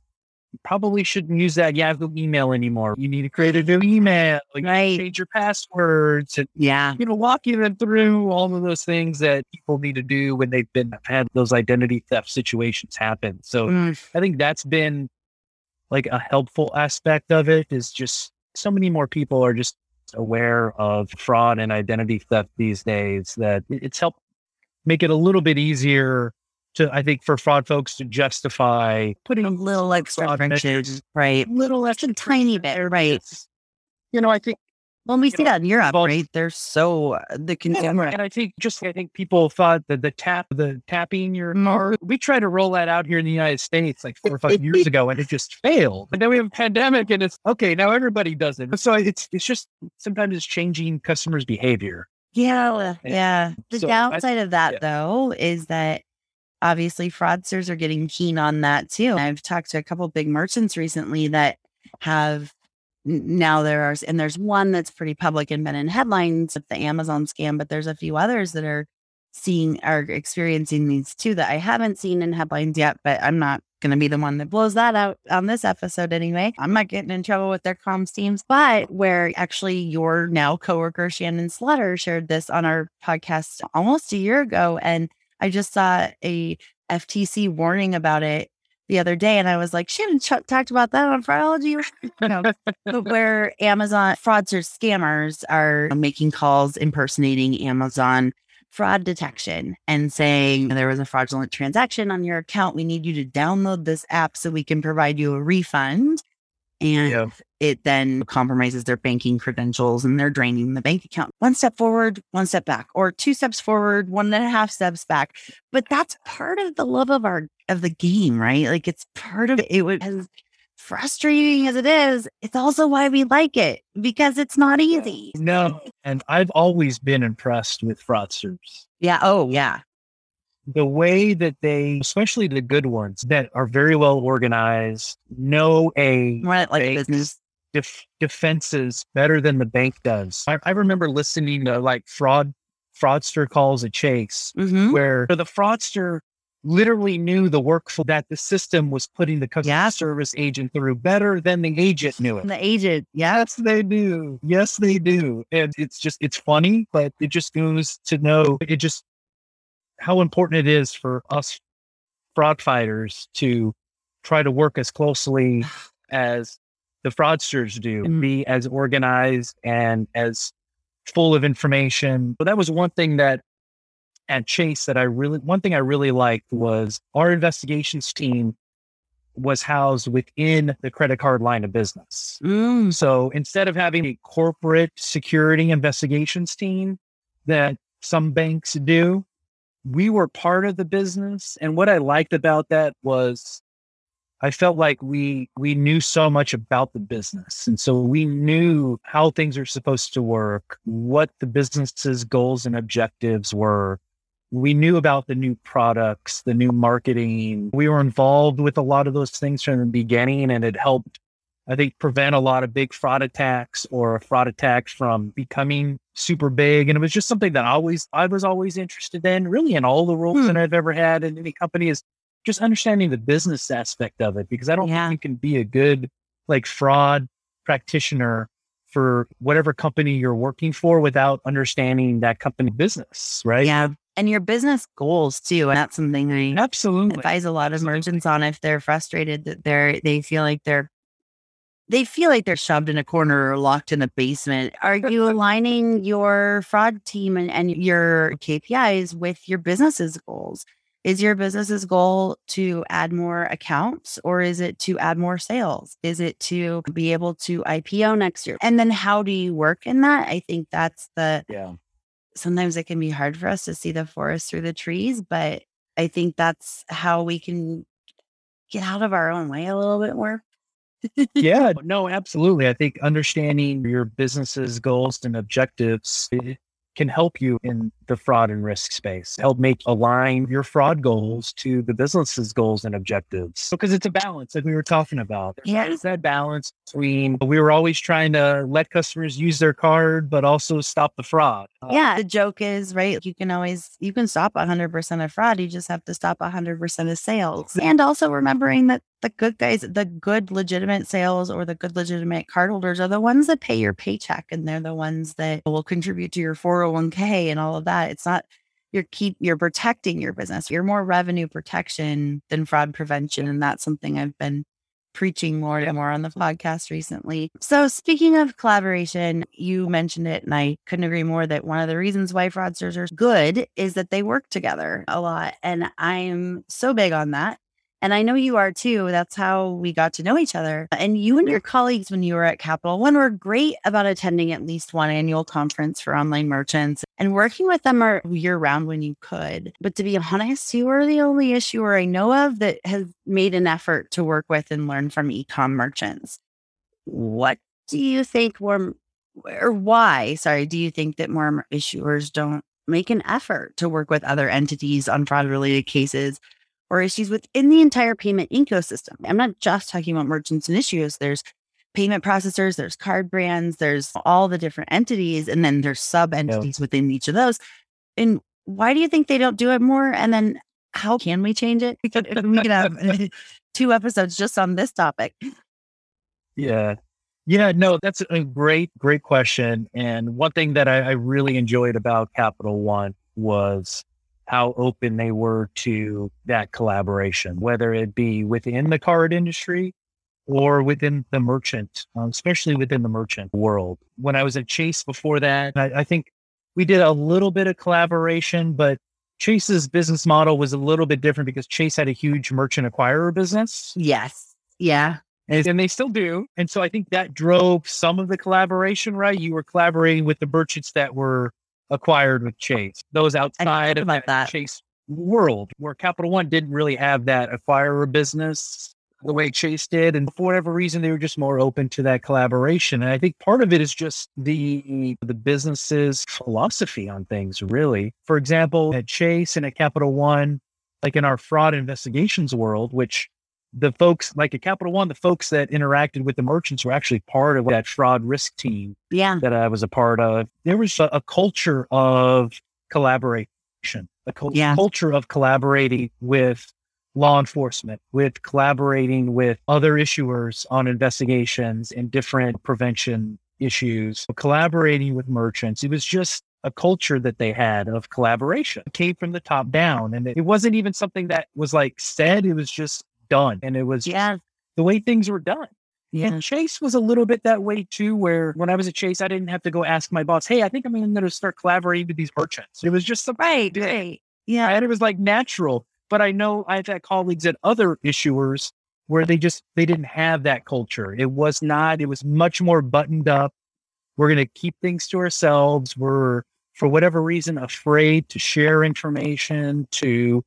Speaker 2: probably shouldn't use that Yahoo email anymore. You need to create a new email,
Speaker 1: Right.
Speaker 2: change your passwords, and
Speaker 1: Yeah.
Speaker 2: you know, walking them through all of those things that people need to do when they've been had those identity theft situations happen. So
Speaker 1: Mm.
Speaker 2: I think that's been like a helpful aspect of it is just so many more people are just aware of fraud and identity theft these days that it's helped make it a little bit easier to, I think, for fraud folks to justify putting
Speaker 1: a little extra
Speaker 2: fraud measures,
Speaker 1: right?
Speaker 2: little extra
Speaker 1: tiny bit, right?
Speaker 2: You know, I think
Speaker 1: Well, we
Speaker 2: You
Speaker 1: see
Speaker 2: know,
Speaker 1: that in Europe, right? They're so uh, the consumer.
Speaker 2: And I think just I think people thought that the tap the tapping your car we tried to roll that out here in the United States like four or five years ago and it just failed. And then we have a pandemic and it's okay, now everybody does it. So it's it's just sometimes it's changing customers' behavior.
Speaker 1: Yeah, yeah. The
Speaker 2: So I-
Speaker 1: downside of that
Speaker 2: yeah.
Speaker 1: though is that obviously fraudsters are getting keen on that too. I've talked to a couple big merchants recently that have now there are and there's one that's pretty public and been in headlines with the Amazon scam, but there's a few others that are seeing are experiencing these too that I haven't seen in headlines yet, but I'm not going to be the one that blows that out on this episode anyway. I'm not getting in trouble with their comms teams, but where actually your now coworker Shannon Slaughter shared this on our podcast almost a year ago, and I just saw a FTC warning about it the other day, and I was like, Shannon ch- talked about that on. No, but where Amazon fraudsters, scammers are making calls impersonating Amazon fraud detection and saying there was a fraudulent transaction on your account. We need you to download this app so we can provide you a refund. And
Speaker 2: Yeah.
Speaker 1: it then compromises their banking credentials and they're draining the bank account. One step forward, one step back, or two steps forward, one and a half steps back. But that's part of the love of our of the game, right? Like it's part of it. Would as frustrating as it is, it's also why we like it because it's not easy.
Speaker 2: No. And I've always been impressed with fraudsters.
Speaker 1: Yeah. Oh, yeah.
Speaker 2: The way that they, especially the good ones that are very well organized, know a
Speaker 1: right, like business.
Speaker 2: def- defenses better than the bank does. I, I remember listening to like fraud fraudster calls at Chase,
Speaker 1: Mhm.
Speaker 2: where the fraudster literally knew the workflow that the system was putting the customer
Speaker 1: Yeah.
Speaker 2: service agent through better than the agent knew it.
Speaker 1: The agent. Yeah.
Speaker 2: Yes, they do. Yes, they do. And it's just, it's funny, but it just goes to know it just how important it is for us fraud fighters to try to work as closely as the fraudsters do,
Speaker 1: Mm.
Speaker 2: be as organized and as full of information. But that was one thing that at Chase that I really, one thing I really liked was our investigations team was housed within the credit card line of business.
Speaker 1: Mm.
Speaker 2: So instead of having a corporate security investigations team that some banks do, we were part of the business. And what I liked about that was I felt like we we knew so much about the business. And so we knew how things are supposed to work, what the business's goals and objectives were. We knew about the new products, the new marketing. We were involved with a lot of those things from the beginning and it helped I think prevent a lot of big fraud attacks or fraud attacks from becoming super big. And it was just something that I always I was always interested in, really in all the roles
Speaker 1: Hmm.
Speaker 2: that I've ever had in any company is just understanding the business aspect of it. Because I don't
Speaker 1: Yeah.
Speaker 2: think you can be a good like fraud practitioner for whatever company you're working for without understanding that company business, right?
Speaker 1: Yeah. And your business goals too. And that's something I
Speaker 2: Absolutely.
Speaker 1: advise a lot of merchants on if they're frustrated that they're they feel like they're they feel like they're shoved in a corner or locked in a basement. Are you aligning your fraud team and, and your KPIs with your business's goals? Is your business's goal to add more accounts or is it to add more sales? Is it to be able to IPO next year? And then how do you work in that? I think that's the
Speaker 2: Yeah.
Speaker 1: sometimes it can be hard for us to see the forest through the trees, but I think that's how we can get out of our own way a little bit more.
Speaker 2: Yeah, no, absolutely. I think understanding your business's goals and objectives eh, can help you in the fraud and risk space. Help make align your fraud goals to the business's goals and objectives. Because it's a balance that we were talking about.
Speaker 1: Yeah.
Speaker 2: It's that balance between we were always trying to let customers use their card, but also stop the fraud. Uh,
Speaker 1: Yeah. The joke is, right? You can always, you can stop 100% of fraud. You just have to stop 100% of sales. And also remembering that the good guys, the good legitimate sales or the good legitimate cardholders are the ones that pay your paycheck and they're the ones that will contribute to your 401k and all of that. It's not, you're keep, you're protecting your business. You're more revenue protection than fraud prevention. And that's something I've been preaching more and more on the podcast recently. So, speaking of collaboration, you mentioned it, and I couldn't agree more that one of the reasons why fraudsters are good is that they work together a lot. And I'm so big on that. And I know you are too. That's how we got to know each other. And you and your colleagues, when you were at Capital One, were great about attending at least one annual conference for online merchants and working with them year round when you could. But to be honest, you are the only issuer I know of that has made an effort to work with and learn from ecom merchants. What do you think more, or why, sorry, do you think that more issuers don't make an effort to work with other entities on fraud related cases? Or issues within the entire payment ecosystem. I'm not just talking about merchants and issues. There's payment processors, there's card brands, there's all the different entities, and then there's sub entities yeah. within each of those. And why do you think they don't do it more? And then how can we change it? We could have two episodes just on this topic.
Speaker 2: Yeah. Yeah, no, that's a great, great question. And one thing that I, I really enjoyed about Capital One was how open they were to that collaboration, whether it be within the card industry or within the merchant, um, especially within the merchant world. When I was at Chase before that, I, I think we did a little bit of collaboration, but Chase's business model was a little bit different because Chase had a huge merchant acquirer business.
Speaker 1: Yes. Yeah.
Speaker 2: And, and, they still do. And so I think that drove some of the collaboration, right? You were collaborating with the merchants that were acquired with Chase. Those outside of that, that Chase world where Capital One didn't really have that acquirer business the way Chase did. And for whatever reason, they were just more open to that collaboration. And I think part of it is just the the business's philosophy on things, really. For example, at Chase and at Capital One, like in our fraud investigations world, which the folks like at Capital One, the folks that interacted with the merchants were actually part of that fraud risk team
Speaker 1: yeah.
Speaker 2: that I was a part of. There was a, a culture of collaboration, a co- yeah. culture of collaborating with law enforcement, with collaborating with other issuers on investigations and different prevention issues, collaborating with merchants. It was just a culture that they had of collaboration. It came from the top down. And it wasn't even something that was like said, it was just done. And it was yeah. the way things were done. Yeah. And Chase was a little bit that way too, where when I was at Chase, I didn't have to go ask my boss, Hey, I think I'm going to start collaborating with these merchants. It was just something.
Speaker 1: Right. Right. Yeah.
Speaker 2: And it was like natural. But I know I've had colleagues at other issuers where they just, they didn't have that culture. It was not, it was much more buttoned up. We're going to keep things to ourselves. We're, for whatever reason, afraid to share information, to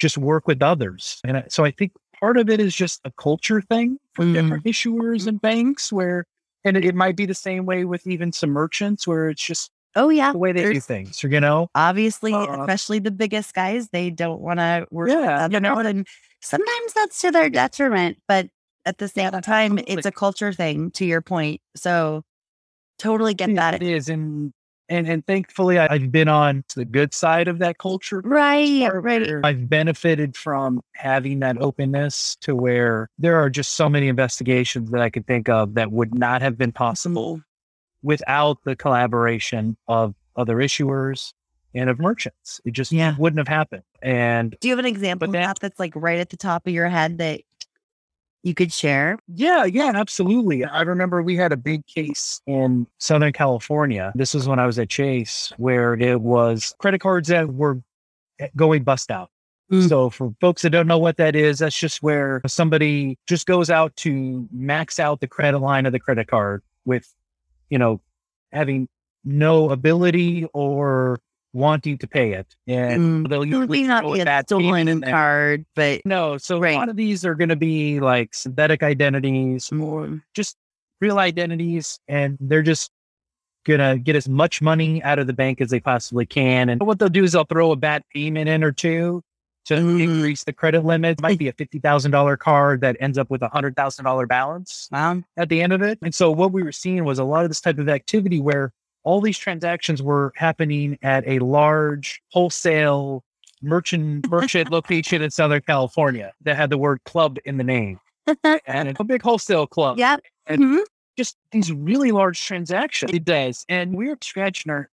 Speaker 2: just work with others. And so I think part of it is just a culture thing for mm. different issuers and banks where, and it, it, might be the same way with even some merchants where it's just,
Speaker 1: oh, yeah,
Speaker 2: the way they There's, do things, you know?
Speaker 1: Obviously, uh, especially the biggest guys, they don't want to work
Speaker 2: yeah, you know?
Speaker 1: And sometimes that's to their detriment, but at the same time, Absolutely. it's a culture thing to your point. So totally get that.
Speaker 2: It is. And and and thankfully I, have been on the good side of that culture.
Speaker 1: Right, right.
Speaker 2: I've benefited from having that openness to where there are just so many investigations that I could think of that would not have been possible without the collaboration of other issuers and of merchants. It just yeah. wouldn't have happened. And
Speaker 1: do you have an example of that that's like right at the top of your head that you could share?
Speaker 2: Yeah, yeah, absolutely. I remember we had a big case in Southern California. This was when I was at Chase, where it was credit cards that were eh, going bust out. Mm. So for folks that don't know what that is, that's just where somebody just goes out to max out the credit line of the credit card with, you know, having no ability or wanting to pay it. And
Speaker 1: mm, they'll usually not be a stolen card, but
Speaker 2: no. So right. a lot of these are going to be like synthetic identities, more just real identities, and they're just gonna get as much money out of the bank as they possibly can. And what they'll do is they'll throw a bad payment in or two to mm. increase the credit limit. It might be a fifty thousand dollar card that ends up with a hundred thousand dollar balance wow. at the end of it. And so what we were seeing was a lot of this type of activity where all these transactions were happening at a large wholesale merchant merchant location in Southern California that had the word club in the name. and a big wholesale club.
Speaker 1: Yep.
Speaker 2: And mm-hmm. just these really large transactions it does. And we were scratching our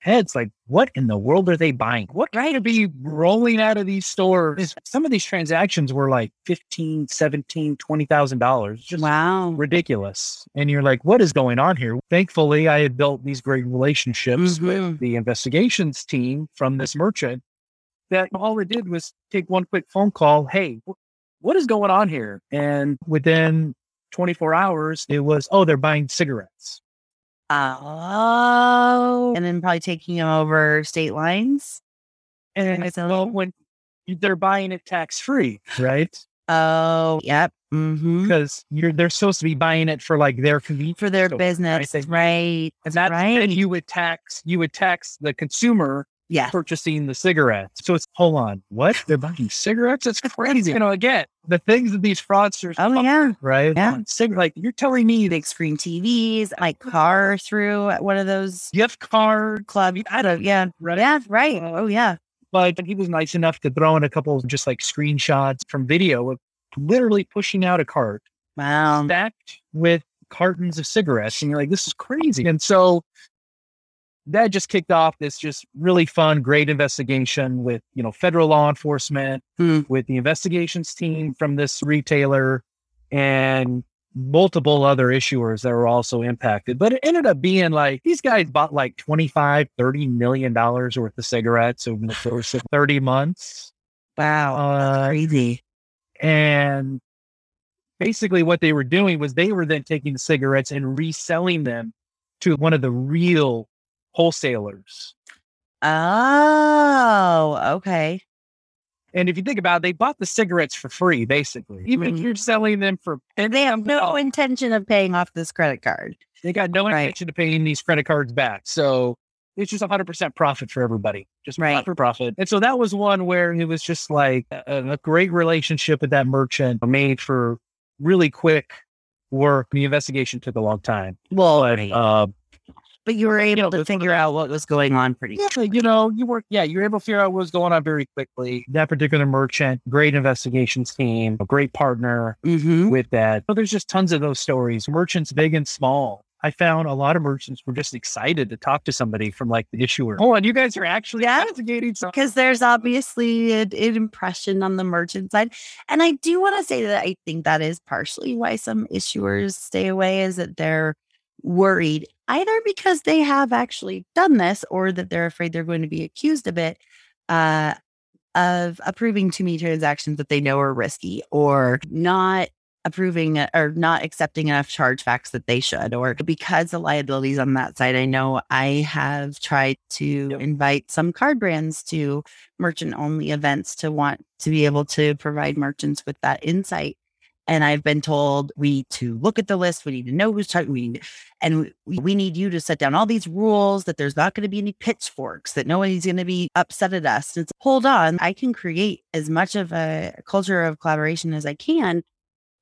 Speaker 2: heads like, what in the world are they buying? What right to be rolling out of these stores? Some of these transactions were like 15, 17, $20,000. Just
Speaker 1: wow.
Speaker 2: ridiculous. And you're like, what is going on here? Thankfully, I had built these great relationships mm-hmm. with the investigations team from this merchant that all it did was take one quick phone call. Hey, what is going on here? And within 24 hours, it was, oh, they're buying cigarettes.
Speaker 1: Oh, and then probably taking them over state lines.
Speaker 2: And it's well, when they're buying it tax free, right?
Speaker 1: Oh, yep.
Speaker 2: Mm-hmm. Because you're they're supposed to be buying it for like their convenience
Speaker 1: for their business, right? right?
Speaker 2: And that right. And you would tax you would tax the consumer
Speaker 1: yeah.
Speaker 2: purchasing the cigarettes. So it's hold on, what? They're buying cigarettes? It's crazy. you know, again, the things that these fraudsters
Speaker 1: oh yeah.
Speaker 2: right?
Speaker 1: Yeah.
Speaker 2: Cig- like you're telling me
Speaker 1: big screen TVs, my car through one of those
Speaker 2: gift card
Speaker 1: club. I don't yeah. Right. Yeah, right. Uh, oh yeah.
Speaker 2: But he was nice enough to throw in a couple of just like screenshots from video of literally pushing out a cart.
Speaker 1: Wow.
Speaker 2: Stacked with cartons of cigarettes. And you're like, this is crazy. And so that just kicked off this just really fun, great investigation with, you know, federal law enforcement,
Speaker 1: hmm.
Speaker 2: with the investigations team from this retailer and multiple other issuers that were also impacted. But it ended up being like these guys bought like 25, 30 million dollars worth of cigarettes over the course of 30 months.
Speaker 1: Wow. Uh, crazy.
Speaker 2: And basically what they were doing was they were then taking the cigarettes and reselling them to one of the real wholesalers.
Speaker 1: Oh, okay.
Speaker 2: And if you think about it, they bought the cigarettes for free, basically. Even mm-hmm. if you're selling them for
Speaker 1: they have no intention of paying off this credit card.
Speaker 2: They got no right. intention of paying these credit cards back. So it's just 100% profit for everybody, just right. for profit. And so that was one where it was just like a, a great relationship with that merchant made for really quick work. The investigation took a long time.
Speaker 1: Well, but, uh, but you were able to figure out what was going on pretty
Speaker 2: yeah, you know, you were yeah, you were able to figure out what was going on very quickly. That particular merchant, great investigations team, a great partner
Speaker 1: mm-hmm.
Speaker 2: with that. So there's just tons of those stories. Merchants big and small. I found a lot of merchants were just excited to talk to somebody from like the issuer. Oh, and you guys are actually yeah, investigating
Speaker 1: because there's obviously an, an impression on the merchant side, and I do want to say that I think that is partially why some issuers stay away is that they're worried either because they have actually done this or that they're afraid they're going to be accused of it uh, of approving too many transactions that they know are risky or not approving or not accepting enough chargebacks that they should or because the liabilities on that side i know i have tried to yep. invite some card brands to merchant only events to want to be able to provide merchants with that insight and I've been told we need to look at the list. We need to know who's talking. We and we, we need you to set down all these rules that there's not going to be any pitchforks, that nobody's going to be upset at us. It's hold on. I can create as much of a culture of collaboration as I can.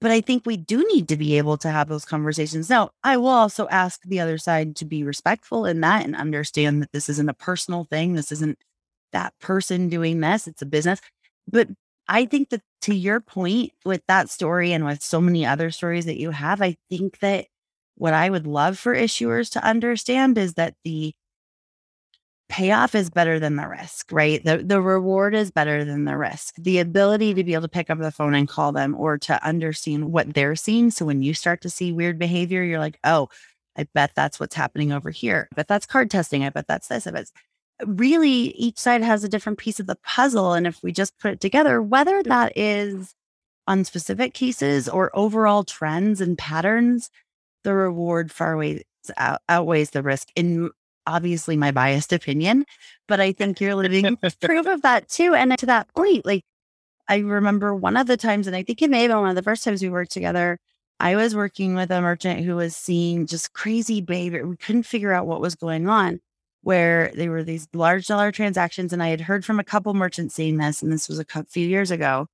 Speaker 1: But I think we do need to be able to have those conversations. Now, I will also ask the other side to be respectful in that and understand that this isn't a personal thing. This isn't that person doing this. It's a business. But I think that to your point with that story and with so many other stories that you have, I think that what I would love for issuers to understand is that the payoff is better than the risk, right? The the reward is better than the risk. The ability to be able to pick up the phone and call them or to understand what they're seeing. So when you start to see weird behavior, you're like, oh, I bet that's what's happening over here. I bet that's card testing. I bet that's this. I bet really each side has a different piece of the puzzle. And if we just put it together, whether that is on specific cases or overall trends and patterns, the reward far out, outweighs the risk in obviously my biased opinion. But I think you're living proof of that too. And to that point, like I remember one of the times, and I think it may have been one of the first times we worked together. I was working with a merchant who was seeing just crazy behavior. We couldn't figure out what was going on where they were these large dollar transactions. And I had heard from a couple merchants seeing this, and this was a few years ago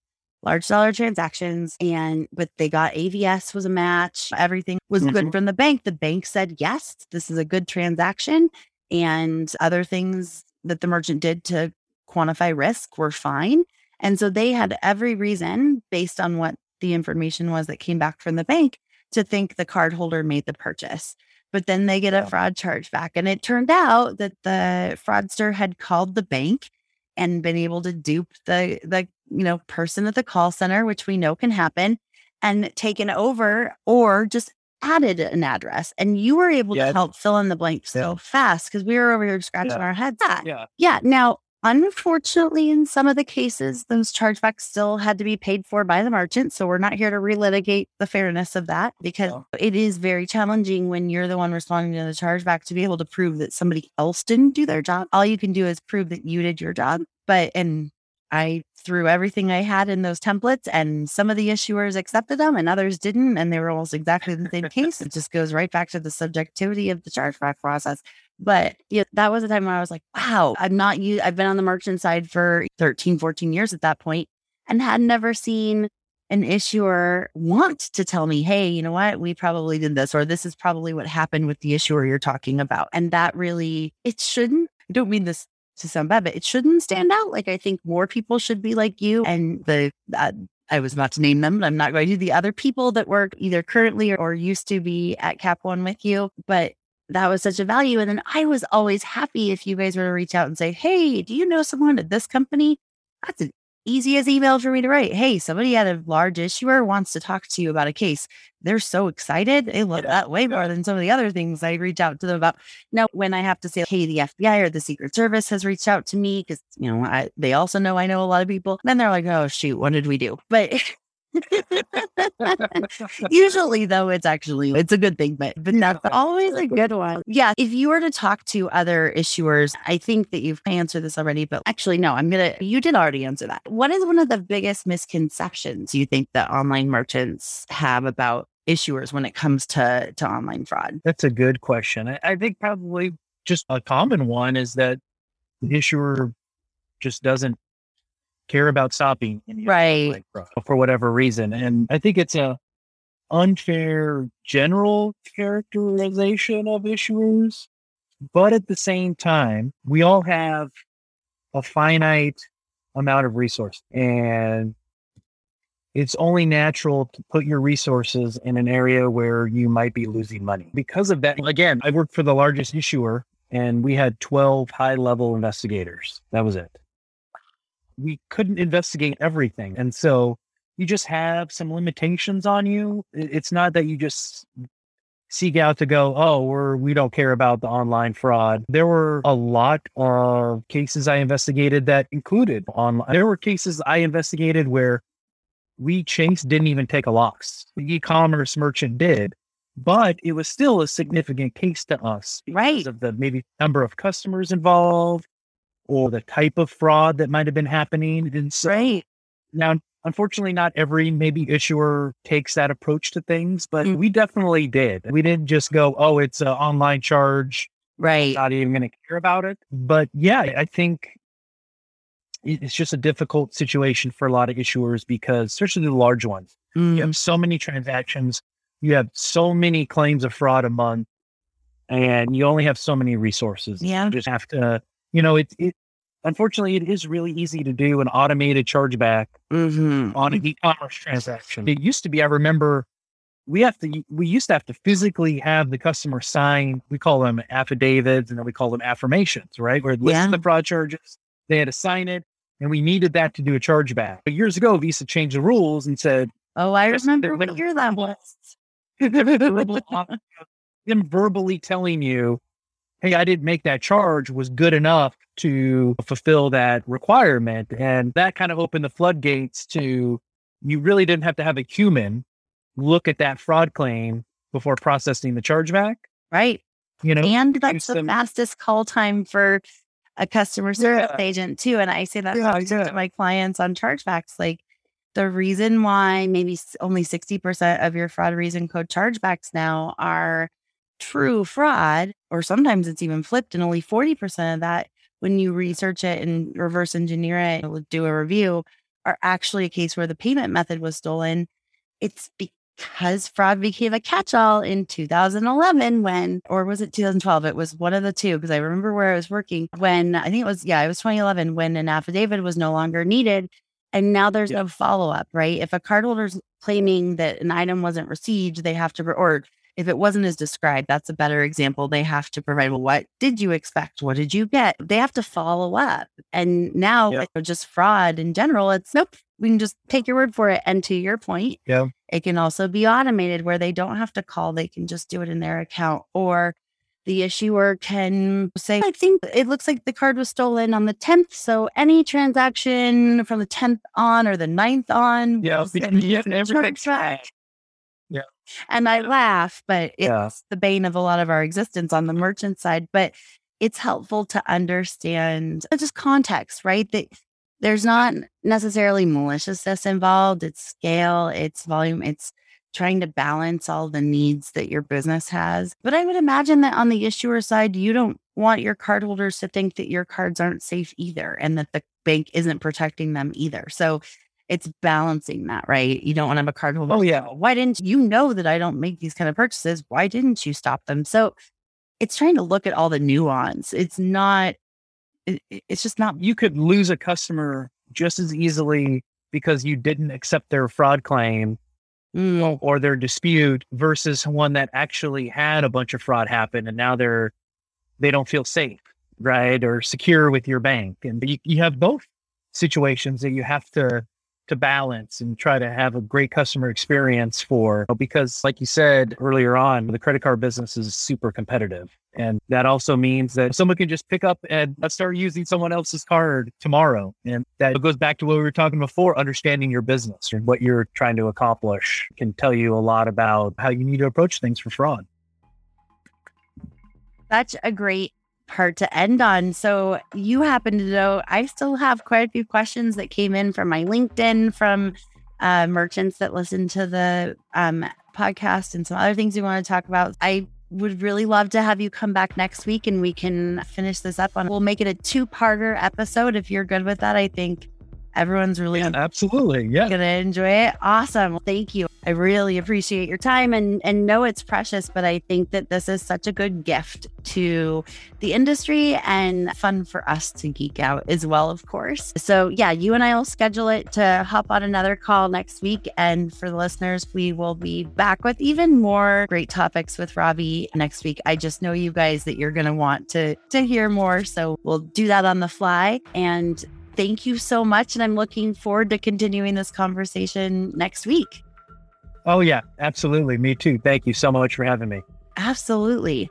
Speaker 1: large dollar transactions and but they got avs was a match everything was mm-hmm. good from the bank the bank said yes this is a good transaction and other things that the merchant did to quantify risk were fine and so they had every reason based on what the information was that came back from the bank to think the cardholder made the purchase but then they get a fraud charge back. And it turned out that the fraudster had called the bank and been able to dupe the the you know person at the call center, which we know can happen, and taken over or just added an address. And you were able
Speaker 2: Yeah.
Speaker 1: to help fill in the blanks so fast because we were over here scratching
Speaker 2: Yeah.
Speaker 1: our heads. Yeah.
Speaker 2: Yeah.
Speaker 1: Yeah. Now, unfortunately, in some of the cases, those chargebacks still had to be paid for by the merchant. So we're not here to relitigate the fairness of that because
Speaker 2: No.
Speaker 1: it is very challenging when you're the one responding to the chargeback to be able to prove that somebody else didn't do their job. All you can do is prove that you did your job. But, and I threw everything I had in those templates, and some of the issuers accepted them and others didn't. And they were almost exactly the same case. It just goes right back to the subjectivity of the chargeback process. But yeah, that was a time where I was like, wow, I'm not you. I've been on the merchant side for 13, 14 years at that point and had never seen an issuer want to tell me, hey, you know what? We probably did this, or this is probably what happened with the issuer you're talking about. And that really, it shouldn't, I don't mean this to sound bad, but it shouldn't stand out. Like, I think more people should be like you. And the, uh, I was about to name them, but I'm not going to. The other people that work either currently or, or used to be at Cap One with you, but that was such a value. And then I was always happy if you guys were to reach out and say, Hey, do you know someone at this company? That's an easiest email for me to write. Hey, somebody at a large issuer wants to talk to you about a case. They're so excited. They love that way more than some of the other things I reach out to them about. Now, when I have to say, Hey, the FBI or the Secret Service has reached out to me because, you know, I, they also know I know a lot of people, then they're like, Oh, shoot, what did we do? But Usually, though, it's actually it's a good thing, but but that's always a good one. Yeah, if you were to talk to other issuers, I think that you've answered this already, but actually, no, I'm gonna. You did already answer that. What is one of the biggest misconceptions you think that online merchants have about issuers when it comes to to online fraud?
Speaker 2: That's a good question. I, I think probably just a common one is that the issuer just doesn't care about stopping
Speaker 1: Right.
Speaker 2: for whatever reason. And I think it's a unfair general characterization of issuers. But at the same time, we all have a finite amount of resource and it's only natural to put your resources in an area where you might be losing money. Because of that, again, I worked for the largest issuer and we had 12 high level investigators. That was it. We couldn't investigate everything. And so you just have some limitations on you. It's not that you just seek out to go, oh, we're we don't care about the online fraud. There were a lot of cases I investigated that included online. There were cases I investigated where we Chase didn't even take a loss. The e-commerce merchant did, but it was still a significant case to us because
Speaker 1: Right.
Speaker 2: of the maybe number of customers involved or the type of fraud that might have been happening. And so
Speaker 1: Right.
Speaker 2: now, unfortunately, not every maybe issuer takes that approach to things, but
Speaker 1: Mm.
Speaker 2: we definitely did. We didn't just go, oh, it's an online charge,
Speaker 1: Right.
Speaker 2: not even going to care about it. But yeah, I think it's just a difficult situation for a lot of issuers because, especially the large ones, you
Speaker 1: Mm,
Speaker 2: have so many transactions, you have so many claims of fraud a month, and you only have so many resources.
Speaker 1: Yeah.
Speaker 2: You just have to, you know, it, it unfortunately, it is really easy to do an automated chargeback
Speaker 1: mhm.
Speaker 2: on an e-commerce transaction. It used to be, I remember we have to, we used to have to physically have the customer sign, we call them affidavits and then we call them affirmations, right? Where it lists
Speaker 1: Yeah.
Speaker 2: the fraud charges, they had to sign it and we needed that to do a chargeback. But years ago, Visa changed the rules and said,
Speaker 1: Oh, I remember what year that was.
Speaker 2: them verbally telling you, hey, I didn't make that charge was good enough to fulfill that requirement. And that kind of opened the floodgates to you really didn't have to have a human look at that fraud claim before processing the chargeback.
Speaker 1: Right.
Speaker 2: You know,
Speaker 1: And that's the fastest call time for a customer service
Speaker 2: Yeah.
Speaker 1: agent too. And I say that
Speaker 2: Yeah,
Speaker 1: to my clients on chargebacks. Like the reason why maybe only 60% of your fraud reason code chargebacks now are true fraud, or sometimes it's even flipped, and only 40% of that, when you research it and reverse engineer it, and do a review, are actually a case where the payment method was stolen. It's because fraud became a catch-all in 2011 when or was it 2012 it was one of the two because i remember where i was working when i think it was yeah it was 2011 when an affidavit was no longer needed and now there's
Speaker 2: Yeah.
Speaker 1: no follow-up right if a cardholder's claiming that an item wasn't received they have to or if it wasn't as described, that's a better example. They have to provide, well, what did you expect? What did you get? They have to follow up. And now, yeah. just fraud in general, it's nope, we can just take your word for it. And to your point,
Speaker 2: yeah.
Speaker 1: it can also be automated where they don't have to call, they can just do it in their account. Or the issuer can say, I think it looks like the card was stolen on the 10th. So any transaction from the 10th on or the 9th on.
Speaker 2: Yeah. yeah everything's.
Speaker 1: And I laugh, but it's yeah. the bane of a lot of our existence on the merchant side. But it's helpful to understand uh, just context, right? That there's not necessarily maliciousness involved. It's scale, it's volume, it's trying to balance all the needs that your business has. But I would imagine that on the issuer side, you don't want your cardholders to think that your cards aren't safe either and that the bank isn't protecting them either. So it's balancing that, right? You don't want to have a cardholder.
Speaker 2: Oh, yeah.
Speaker 1: Why didn't you know that I don't make these kind of purchases? Why didn't you stop them? So it's trying to look at all the nuance. It's not, it, it's just not.
Speaker 2: You could lose a customer just as easily because you didn't accept their fraud claim mm. or their dispute versus one that actually had a bunch of fraud happen and now they're they don't feel safe right or secure with your bank and you, you have both situations that you have to to balance and try to have a great customer experience for because like you said earlier on the credit card business is super competitive. And that also means that someone can just pick up and start using someone else's card tomorrow. And that goes back to what we were talking before understanding your business and what you're trying to accomplish can tell you a lot about how you need to approach things for fraud.
Speaker 1: Such a great part to end on. So, you happen to know I still have quite a few questions that came in from my LinkedIn from uh, merchants that listen to the um, podcast and some other things we want to talk about. I would really love to have you come back next week and we can finish this up on. We'll make it a two parter episode if you're good with that. I think everyone's really
Speaker 2: yeah, absolutely yeah.
Speaker 1: gonna enjoy it. Awesome. Thank you. I really appreciate your time and and know it's precious but i think that this is such a good gift to the industry and fun for us to geek out as well of course. So yeah you and i will schedule it to hop on another call next week. And for the listeners we will be back with even more great topics with robbie next week. I just know you guys that you're going to want to to hear more. So we'll do that on the fly. And thank you so much. And I'm looking forward to continuing this conversation next week.
Speaker 2: Oh, yeah, absolutely. Me too. Thank you so much for having me.
Speaker 1: Absolutely.